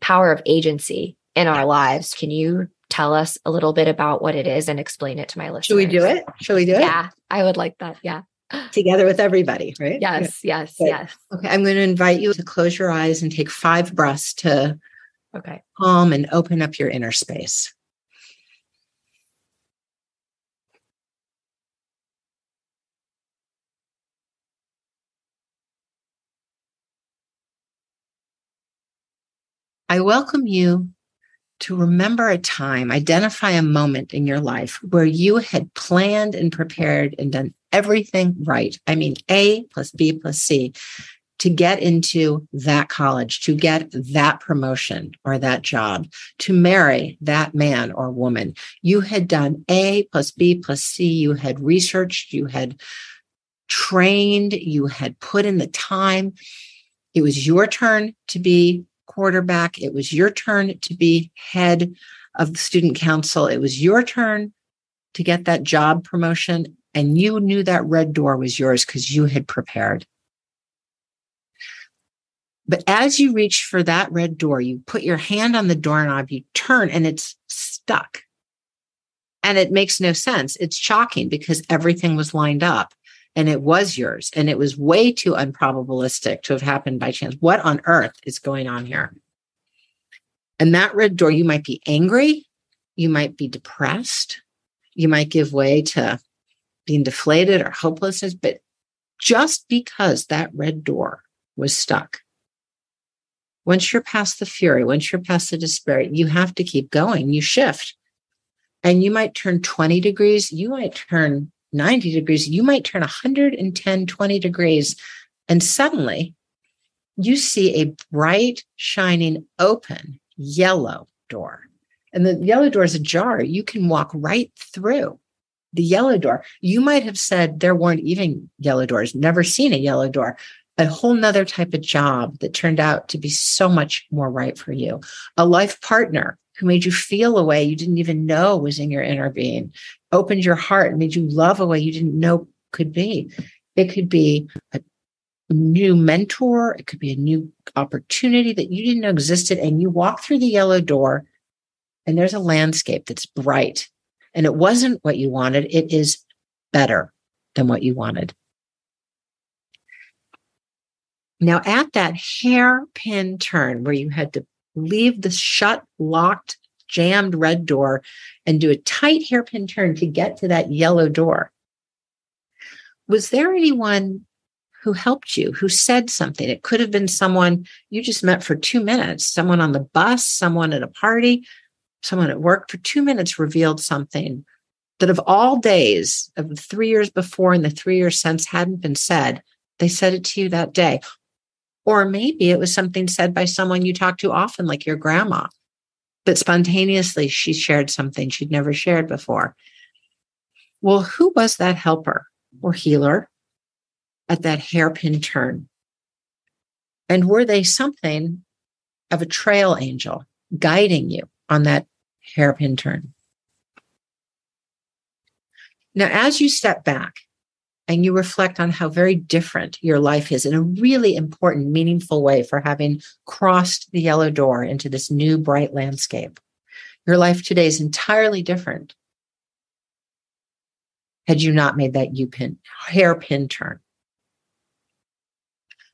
power of agency in our lives. Can you tell us a little bit about what it is and explain it to my listeners? Should we do it? Should we do it? Yeah, I would like that. Yeah. Together with everybody, right? Yes, yes, okay. yes. Okay, I'm going to invite you to close your eyes and take five breaths to Okay. Calm and open up your inner space. I welcome you to remember a time, identify a moment in your life where you had planned and prepared and done everything right. I mean, A plus B plus C to get into that college, to get that promotion or that job, to marry that man or woman. You had done A plus B plus C. You had researched, you had trained, you had put in the time. It was your turn to be quarterback. It was your turn to be head of the student council. It was your turn to get that job promotion. And you knew that red door was yours because you had prepared. But as you reach for that red door, you put your hand on the doorknob, you turn, and it's stuck. And it makes no sense. It's shocking because everything was lined up and it was yours. And it was way too unprobabilistic to have happened by chance. What on earth is going on here? And that red door, you might be angry, you might be depressed, you might give way to being deflated or hopelessness. But just because that red door was stuck, once you're past the fury, once you're past the despair, you have to keep going. You shift. And you might turn 20 degrees, you might turn 90 degrees, you might turn 110, 20 degrees, and suddenly you see a bright, shining, open yellow door. And the yellow door is ajar. You can walk right through the yellow door. You might have said there weren't even yellow doors, never seen a yellow door. A whole nother type of job that turned out to be so much more right for you. A life partner who made you feel a way you didn't even know was in your inner being, opened your heart, made you love a way you didn't know could be. It could be a new mentor, it could be a new opportunity that you didn't know existed. And you walk through the yellow door, and there's a landscape that's bright. And it wasn't what you wanted, it is better than what you wanted. Now, at that hairpin turn where you had to leave the shut, locked, jammed red door and do a tight hairpin turn to get to that yellow door. Was there anyone who helped you, who said something? It could have been someone you just met for two minutes, someone on the bus, someone at a party, someone at work for two minutes revealed something that of all days of the three years before and the three years since hadn't been said. They said it to you that day. Or maybe it was something said by someone you talk to often, like your grandma, but spontaneously she shared something she'd never shared before. Well, who was that helper or healer at that hairpin turn? And were they something of a trail angel guiding you on that hairpin turn? Now, as you step back and you reflect on how very different your life is in a really important, meaningful way for having crossed the yellow door into this new bright landscape. Your life today is entirely different had you not made that U pin, hairpin turn.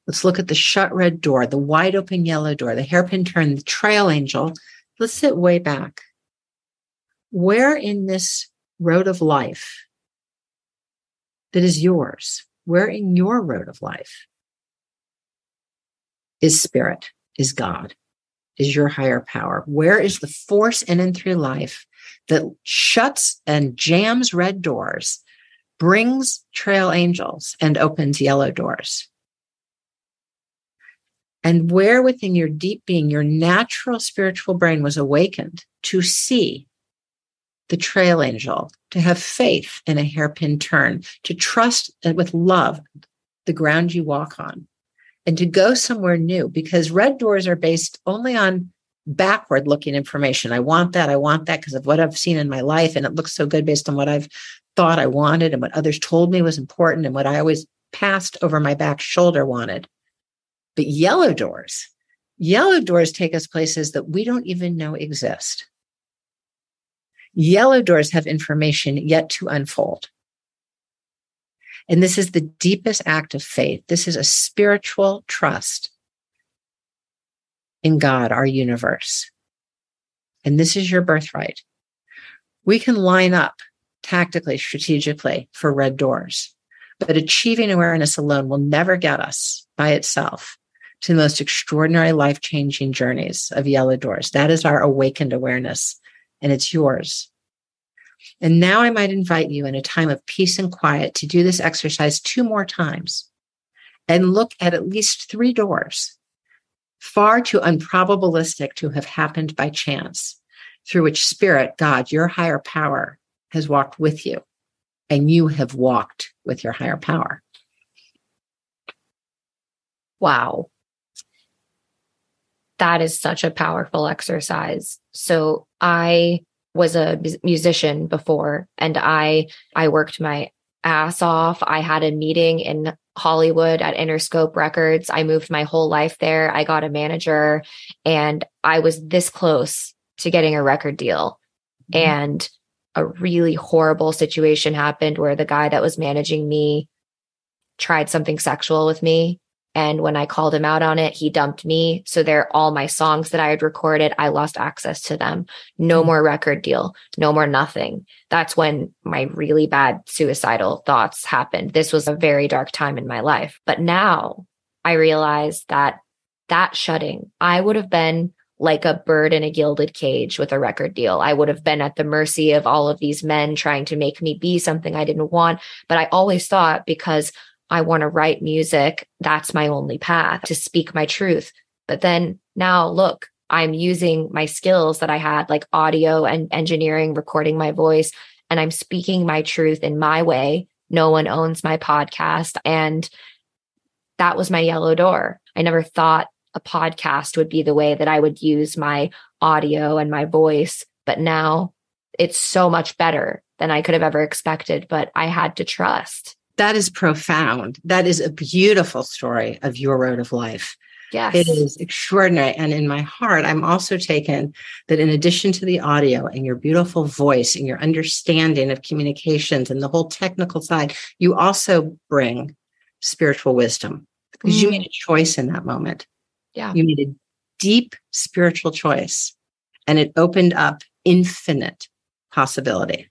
Let's look at the shut red door, the wide open yellow door, the hairpin turn, the trail angel. Let's sit way back. Where in this road of life that is yours? Where in your road of life is spirit, is God, is your higher power? Where is the force in and through life that shuts and jams red doors, brings trail angels, and opens yellow doors? And where within your deep being, your natural spiritual brain was awakened to see the trail angel, to have faith in a hairpin turn, to trust uh, with love the ground you walk on, and to go somewhere new because red doors are based only on backward looking information. I want that. I want that because of what I've seen in my life. And it looks so good based on what I've thought I wanted and what others told me was important and what I always passed over my back shoulder wanted. But yellow doors, yellow doors take us places that we don't even know exist. Yellow doors have information yet to unfold. And this is the deepest act of faith. This is a spiritual trust in God, our universe. And this is your birthright. We can line up tactically, strategically for red doors, but achieving awareness alone will never get us by itself to the most extraordinary life changing journeys of yellow doors. That is our awakened awareness, and it's yours. And now I might invite you in a time of peace and quiet to do this exercise two more times and look at at least three doors, far too unprobabilistic to have happened by chance, through which spirit, God, your higher power has walked with you, and you have walked with your higher power. Wow. That is such a powerful exercise. So I was a musician before and I I worked my ass off. I had a meeting in Hollywood at Interscope Records. I moved my whole life there. I got a manager and I was this close to getting a record deal. Mm-hmm. And a really horrible situation happened where the guy that was managing me tried something sexual with me and when I called him out on it, he dumped me. So they're all my songs that I had recorded. I lost access to them. No mm-hmm. more record deal, no more nothing. That's when my really bad suicidal thoughts happened. This was a very dark time in my life. But now I realize that that shutting, I would have been like a bird in a gilded cage with a record deal. I would have been at the mercy of all of these men trying to make me be something I didn't want. But I always thought because I want to write music. That's my only path to speak my truth. But then now look, I'm using my skills that I had, like audio and engineering, recording my voice, and I'm speaking my truth in my way. No one owns my podcast. And that was my yellow door. I never thought a podcast would be the way that I would use my audio and my voice. But now it's so much better than I could have ever expected. But I had to trust that is profound. That is a beautiful story of your road of life. Yes. It is extraordinary. And in my heart, I'm also taken that in addition to the audio and your beautiful voice and your understanding of communications and the whole technical side, you also bring spiritual wisdom because mm. you made a choice in that moment. Yeah. You made a deep spiritual choice and it opened up infinite possibility.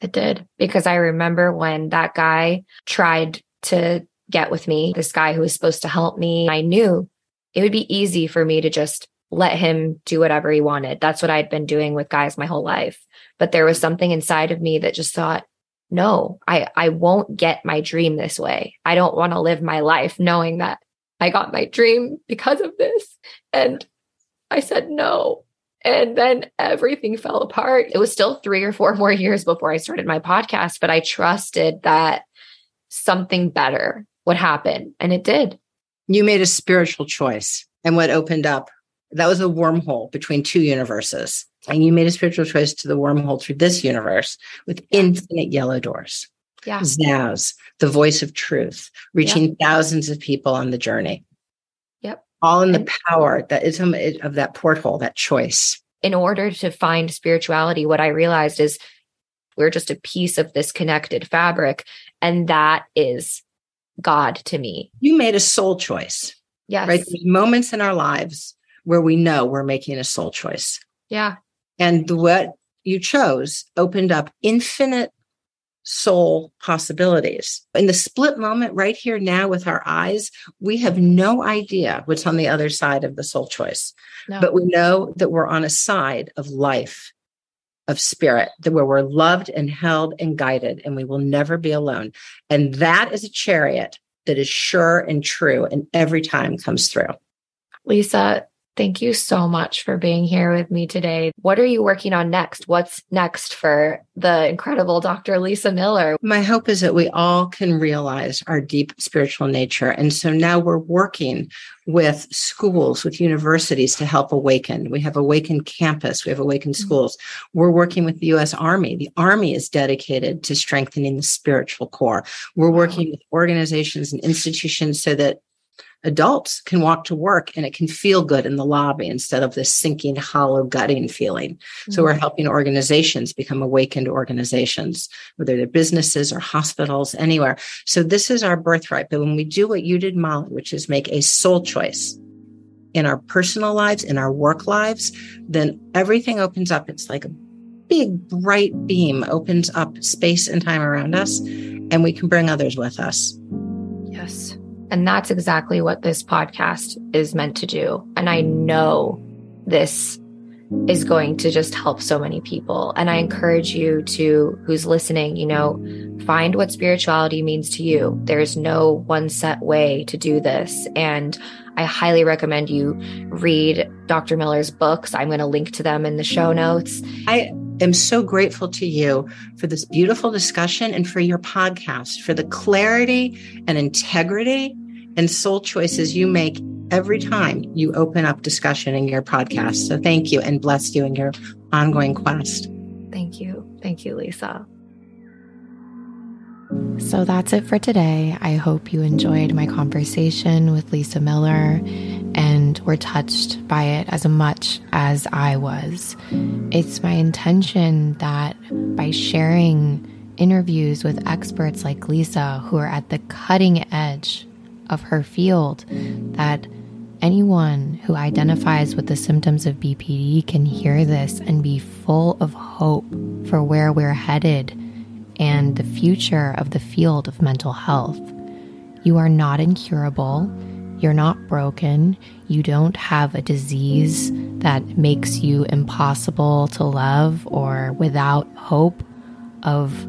It did because I remember when that guy tried to get with me, this guy who was supposed to help me. I knew it would be easy for me to just let him do whatever he wanted. That's what I'd been doing with guys my whole life. But there was something inside of me that just thought, no, I, I won't get my dream this way. I don't want to live my life knowing that I got my dream because of this. And I said, no, and then everything fell apart. It was still three or four more years before I started my podcast, but I trusted that something better would happen. And it did. You made a spiritual choice. And what opened up, that was a wormhole between two universes. And you made a spiritual choice to the wormhole through this universe with infinite yellow doors. Yeah. Zaz, the voice of truth, reaching yeah. thousands of people on the journey all in the power that is of that porthole, that choice. In order to find spirituality, what I realized is we're just a piece of this connected fabric. And that is God to me. You made a soul choice. Yes. Right. There's moments in our lives where we know we're making a soul choice. Yeah. And what you chose opened up infinite soul possibilities. In the split moment right here now with our eyes, we have no idea what's on the other side of the soul choice. No. But we know that we're on a side of life, of spirit, that where we're loved and held and guided, and we will never be alone. And that is a chariot that is sure and true and every time comes through. Lisa, Thank you so much for being here with me today. What are you working on next? What's next for the incredible Dr. Lisa Miller? My hope is that we all can realize our deep spiritual nature. And so now we're working with schools, with universities to help awaken. We have Awakened Campus, we have Awakened mm-hmm. Schools. We're working with the US Army. The Army is dedicated to strengthening the spiritual core. We're working with organizations and institutions so that adults can walk to work and it can feel good in the lobby instead of this sinking, hollow, gutting feeling. Mm-hmm. So we're helping organizations become awakened organizations, whether they're businesses or hospitals, anywhere. So this is our birthright. But when we do what you did, Molly, which is make a soul choice, in our personal lives, in our work lives, then everything opens up. It's like a big bright beam opens up space and time around us, and we can bring others with us. Yes. And that's exactly what this podcast is meant to do. And I know this is going to just help so many people. And I encourage you to, who's listening, you know, find what spirituality means to you. There's no one set way to do this. And I highly recommend you read Dr. Miller's books. I'm going to link to them in the show notes. I am so grateful to you for this beautiful discussion and for your podcast, for the clarity and integrity and soul choices you make every time you open up discussion in your podcast. So thank you and bless you in your ongoing quest. Thank you. Thank you, Lisa. So that's it for today. I hope you enjoyed my conversation with Lisa Miller and were touched by it as much as I was. It's my intention that by sharing interviews with experts like Lisa, who are at the cutting edge of her field, that anyone who identifies with the symptoms of BPD can hear this and be full of hope for where we're headed and the future of the field of mental health. You are not incurable. You're not broken. You don't have a disease that makes you impossible to love or without hope of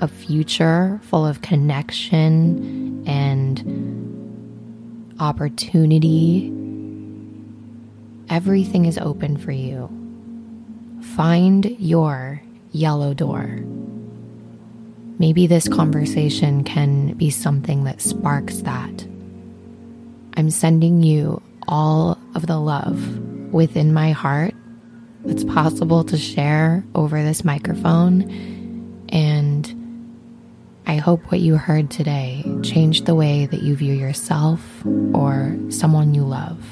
a future full of connection and opportunity. Everything is open for you. Find your yellow door. Maybe this conversation can be something that sparks that. I'm sending you all of the love within my heart that's possible to share over this microphone. And I hope what you heard today changed the way that you view yourself or someone you love.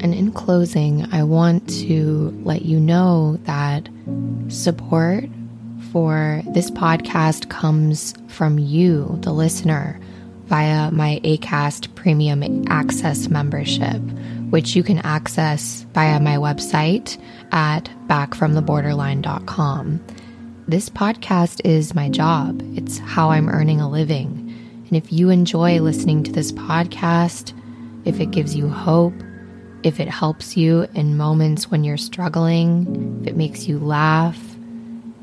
And in closing, I want to let you know that support for this podcast comes from you, the listener, via my ACAST Premium Access membership, which you can access via my website at backfromtheborderline.com. This podcast is my job, it's how I'm earning a living. And if you enjoy listening to this podcast, if it gives you hope, if it helps you in moments when you're struggling, if it makes you laugh,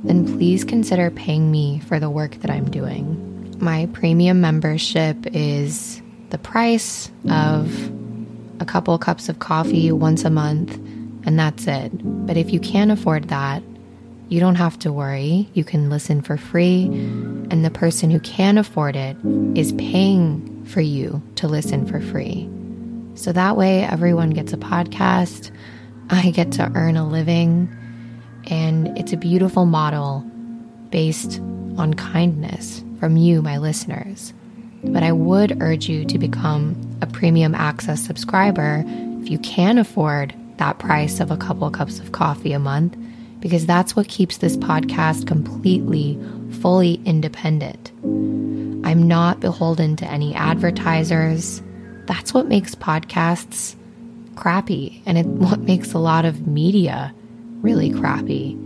then please consider paying me for the work that I'm doing. My premium membership is the price of a couple cups of coffee once a month, and that's it. But if you can't afford that, you don't have to worry. You can listen for free, and the person who can afford it is paying for you to listen for free. So that way, everyone gets a podcast. I get to earn a living, and it's a beautiful model based on kindness from you, my listeners. But I would urge you to become a premium access subscriber if you can afford that price of a couple cups of coffee a month because that's what keeps this podcast completely, fully independent. I'm not beholden to any advertisers. That's what makes podcasts crappy, and it what makes a lot of media really crappy.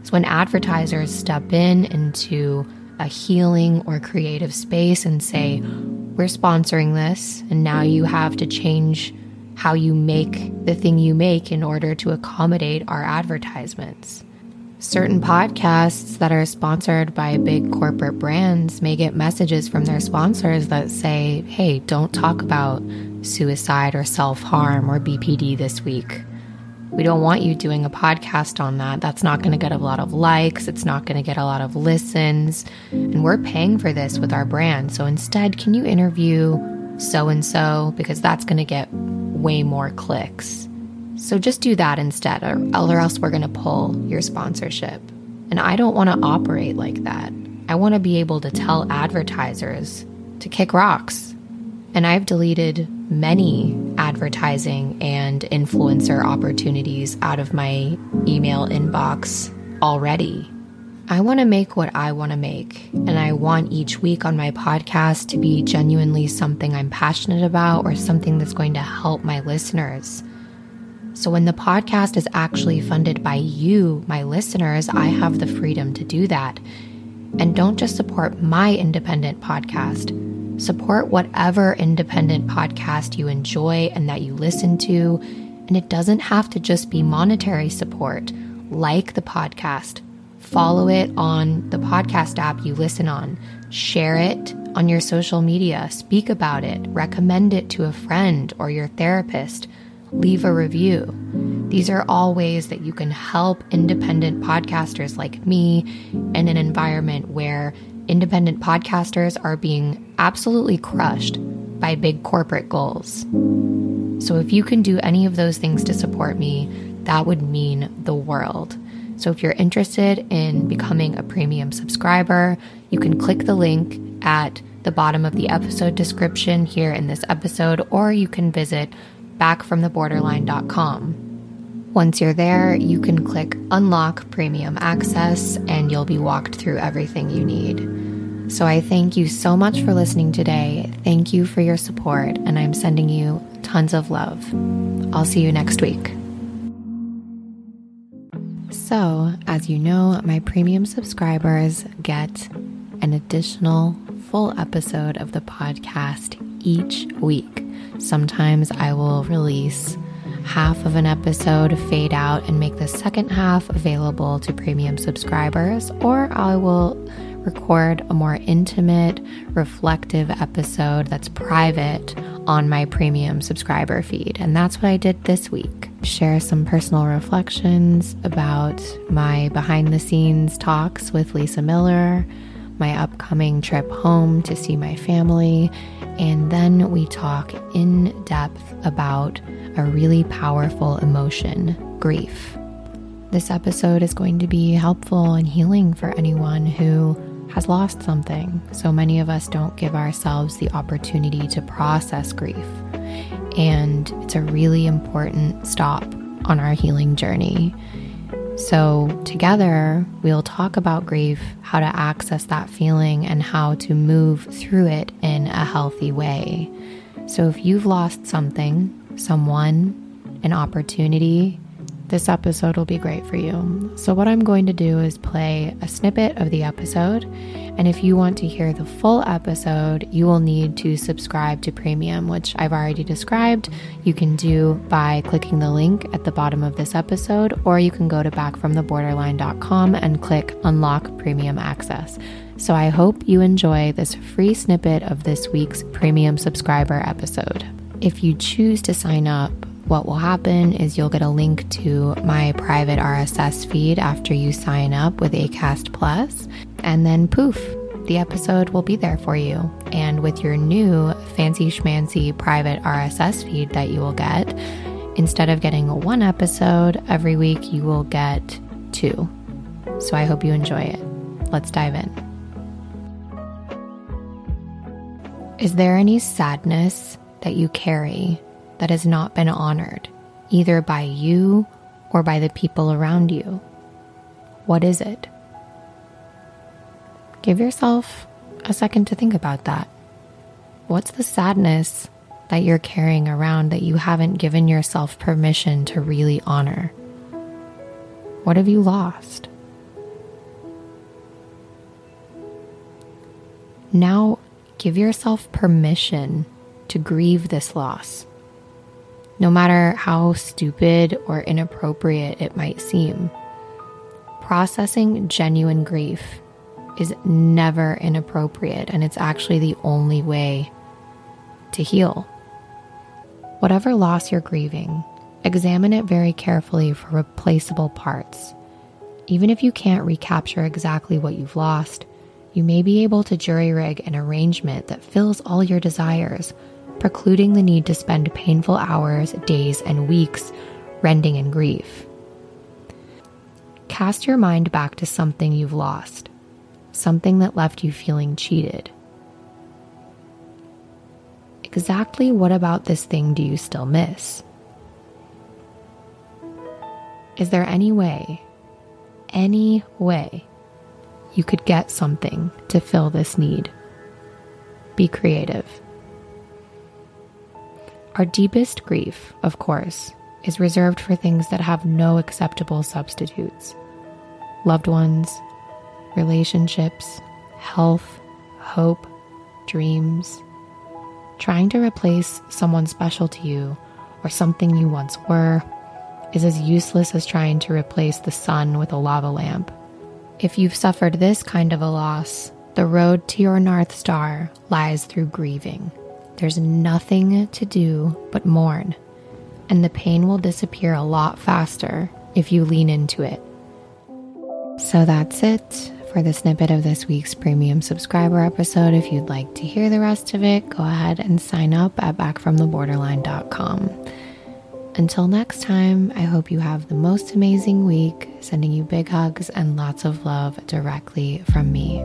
It's when advertisers step in into a healing or creative space and say, We're sponsoring this, and now you have to change how you make the thing you make in order to accommodate our advertisements. Certain podcasts that are sponsored by big corporate brands may get messages from their sponsors that say, hey, don't talk about suicide or self harm or BPD this week. We don't want you doing a podcast on that. That's not going to get a lot of likes. It's not going to get a lot of listens. And we're paying for this with our brand. So instead, can you interview so and so? Because that's going to get way more clicks. So just do that instead, or, or else we're going to pull your sponsorship. And I don't want to operate like that. I want to be able to tell advertisers to kick rocks. And I've deleted many advertising and influencer opportunities out of my email inbox already I want to make what I want to make, and I want each week on my podcast to be genuinely something I'm passionate about or something that's going to help my listeners. So, when the podcast is actually funded by you, my listeners, I have the freedom to do that. And don't just support my independent podcast, support whatever independent podcast you enjoy and that you listen to. And it doesn't have to just be monetary support, like the podcast follow it on the podcast app you listen on, share it on your social media, speak about it, recommend it to a friend or your therapist, leave a review. These are all ways that you can help independent podcasters like me in an environment where independent podcasters are being absolutely crushed by big corporate goals. So, if you can do any of those things to support me, that would mean the world. So if you're interested in becoming a premium subscriber, you can click the link at the bottom of the episode description here in this episode, or you can visit backfromtheborderline.com. Once you're there, you can click Unlock Premium Access and you'll be walked through everything you need. So I thank you so much for listening today. Thank you for your support, and I'm sending you tons of love. I'll see you next week. So, as you know, my premium subscribers get an additional full episode of the podcast each week. Sometimes I will release half of an episode, fade out, and make the second half available to premium subscribers, or I will record a more intimate, reflective episode that's private on my premium subscriber feed. And that's what I did this week. Share some personal reflections about my behind the scenes talks with Lisa Miller, my upcoming trip home to see my family, and then we talk in depth about a really powerful emotion grief. This episode is going to be helpful and healing for anyone who has lost something. So many of us don't give ourselves the opportunity to process grief. And it's a really important stop on our healing journey. So, together, we'll talk about grief, how to access that feeling, and how to move through it in a healthy way. So, if you've lost something, someone, an opportunity, this episode will be great for you. So, what I'm going to do is play a snippet of the episode. And if you want to hear the full episode, you will need to subscribe to Premium, which I've already described. You can do by clicking the link at the bottom of this episode, or you can go to backfromtheborderline.com and click Unlock Premium Access. So, I hope you enjoy this free snippet of this week's Premium subscriber episode. If you choose to sign up, what will happen is you'll get a link to my private RSS feed after you sign up with ACAST Plus, and then poof, the episode will be there for you. And with your new fancy schmancy private RSS feed that you will get, instead of getting one episode every week, you will get two. So I hope you enjoy it. Let's dive in. Is there any sadness that you carry that has not been honored, either by you or by the people around you? What is it? Give yourself a second to think about that. What's the sadness that you're carrying around that you haven't given yourself permission to really honor? What have you lost? Now, give yourself permission to grieve this loss no matter how stupid or inappropriate it might seem. Processing genuine grief is never inappropriate, and it's actually the only way to heal. Whatever loss you're grieving, examine it very carefully for replaceable parts. Even if you can't recapture exactly what you've lost, you may be able to jury rig an arrangement that fills all your desires precluding the need to spend painful hours, days, and weeks rending in grief. Cast your mind back to something you've lost, something that left you feeling cheated. Exactly what about this thing do you still miss? Is there any way, any way, you could get something to fill this need. Be creative. Our deepest grief, of course, is reserved for things that have no acceptable substitutes loved ones, relationships, health, hope, dreams. Trying to replace someone special to you or something you once were is as useless as trying to replace the sun with a lava lamp. If you've suffered this kind of a loss, the road to your North Star lies through grieving. There's nothing to do but mourn, and the pain will disappear a lot faster if you lean into it. So that's it for the snippet of this week's premium subscriber episode. If you'd like to hear the rest of it, go ahead and sign up at backfromtheborderline.com. Until next time, I hope you have the most amazing week, sending you big hugs and lots of love directly from me.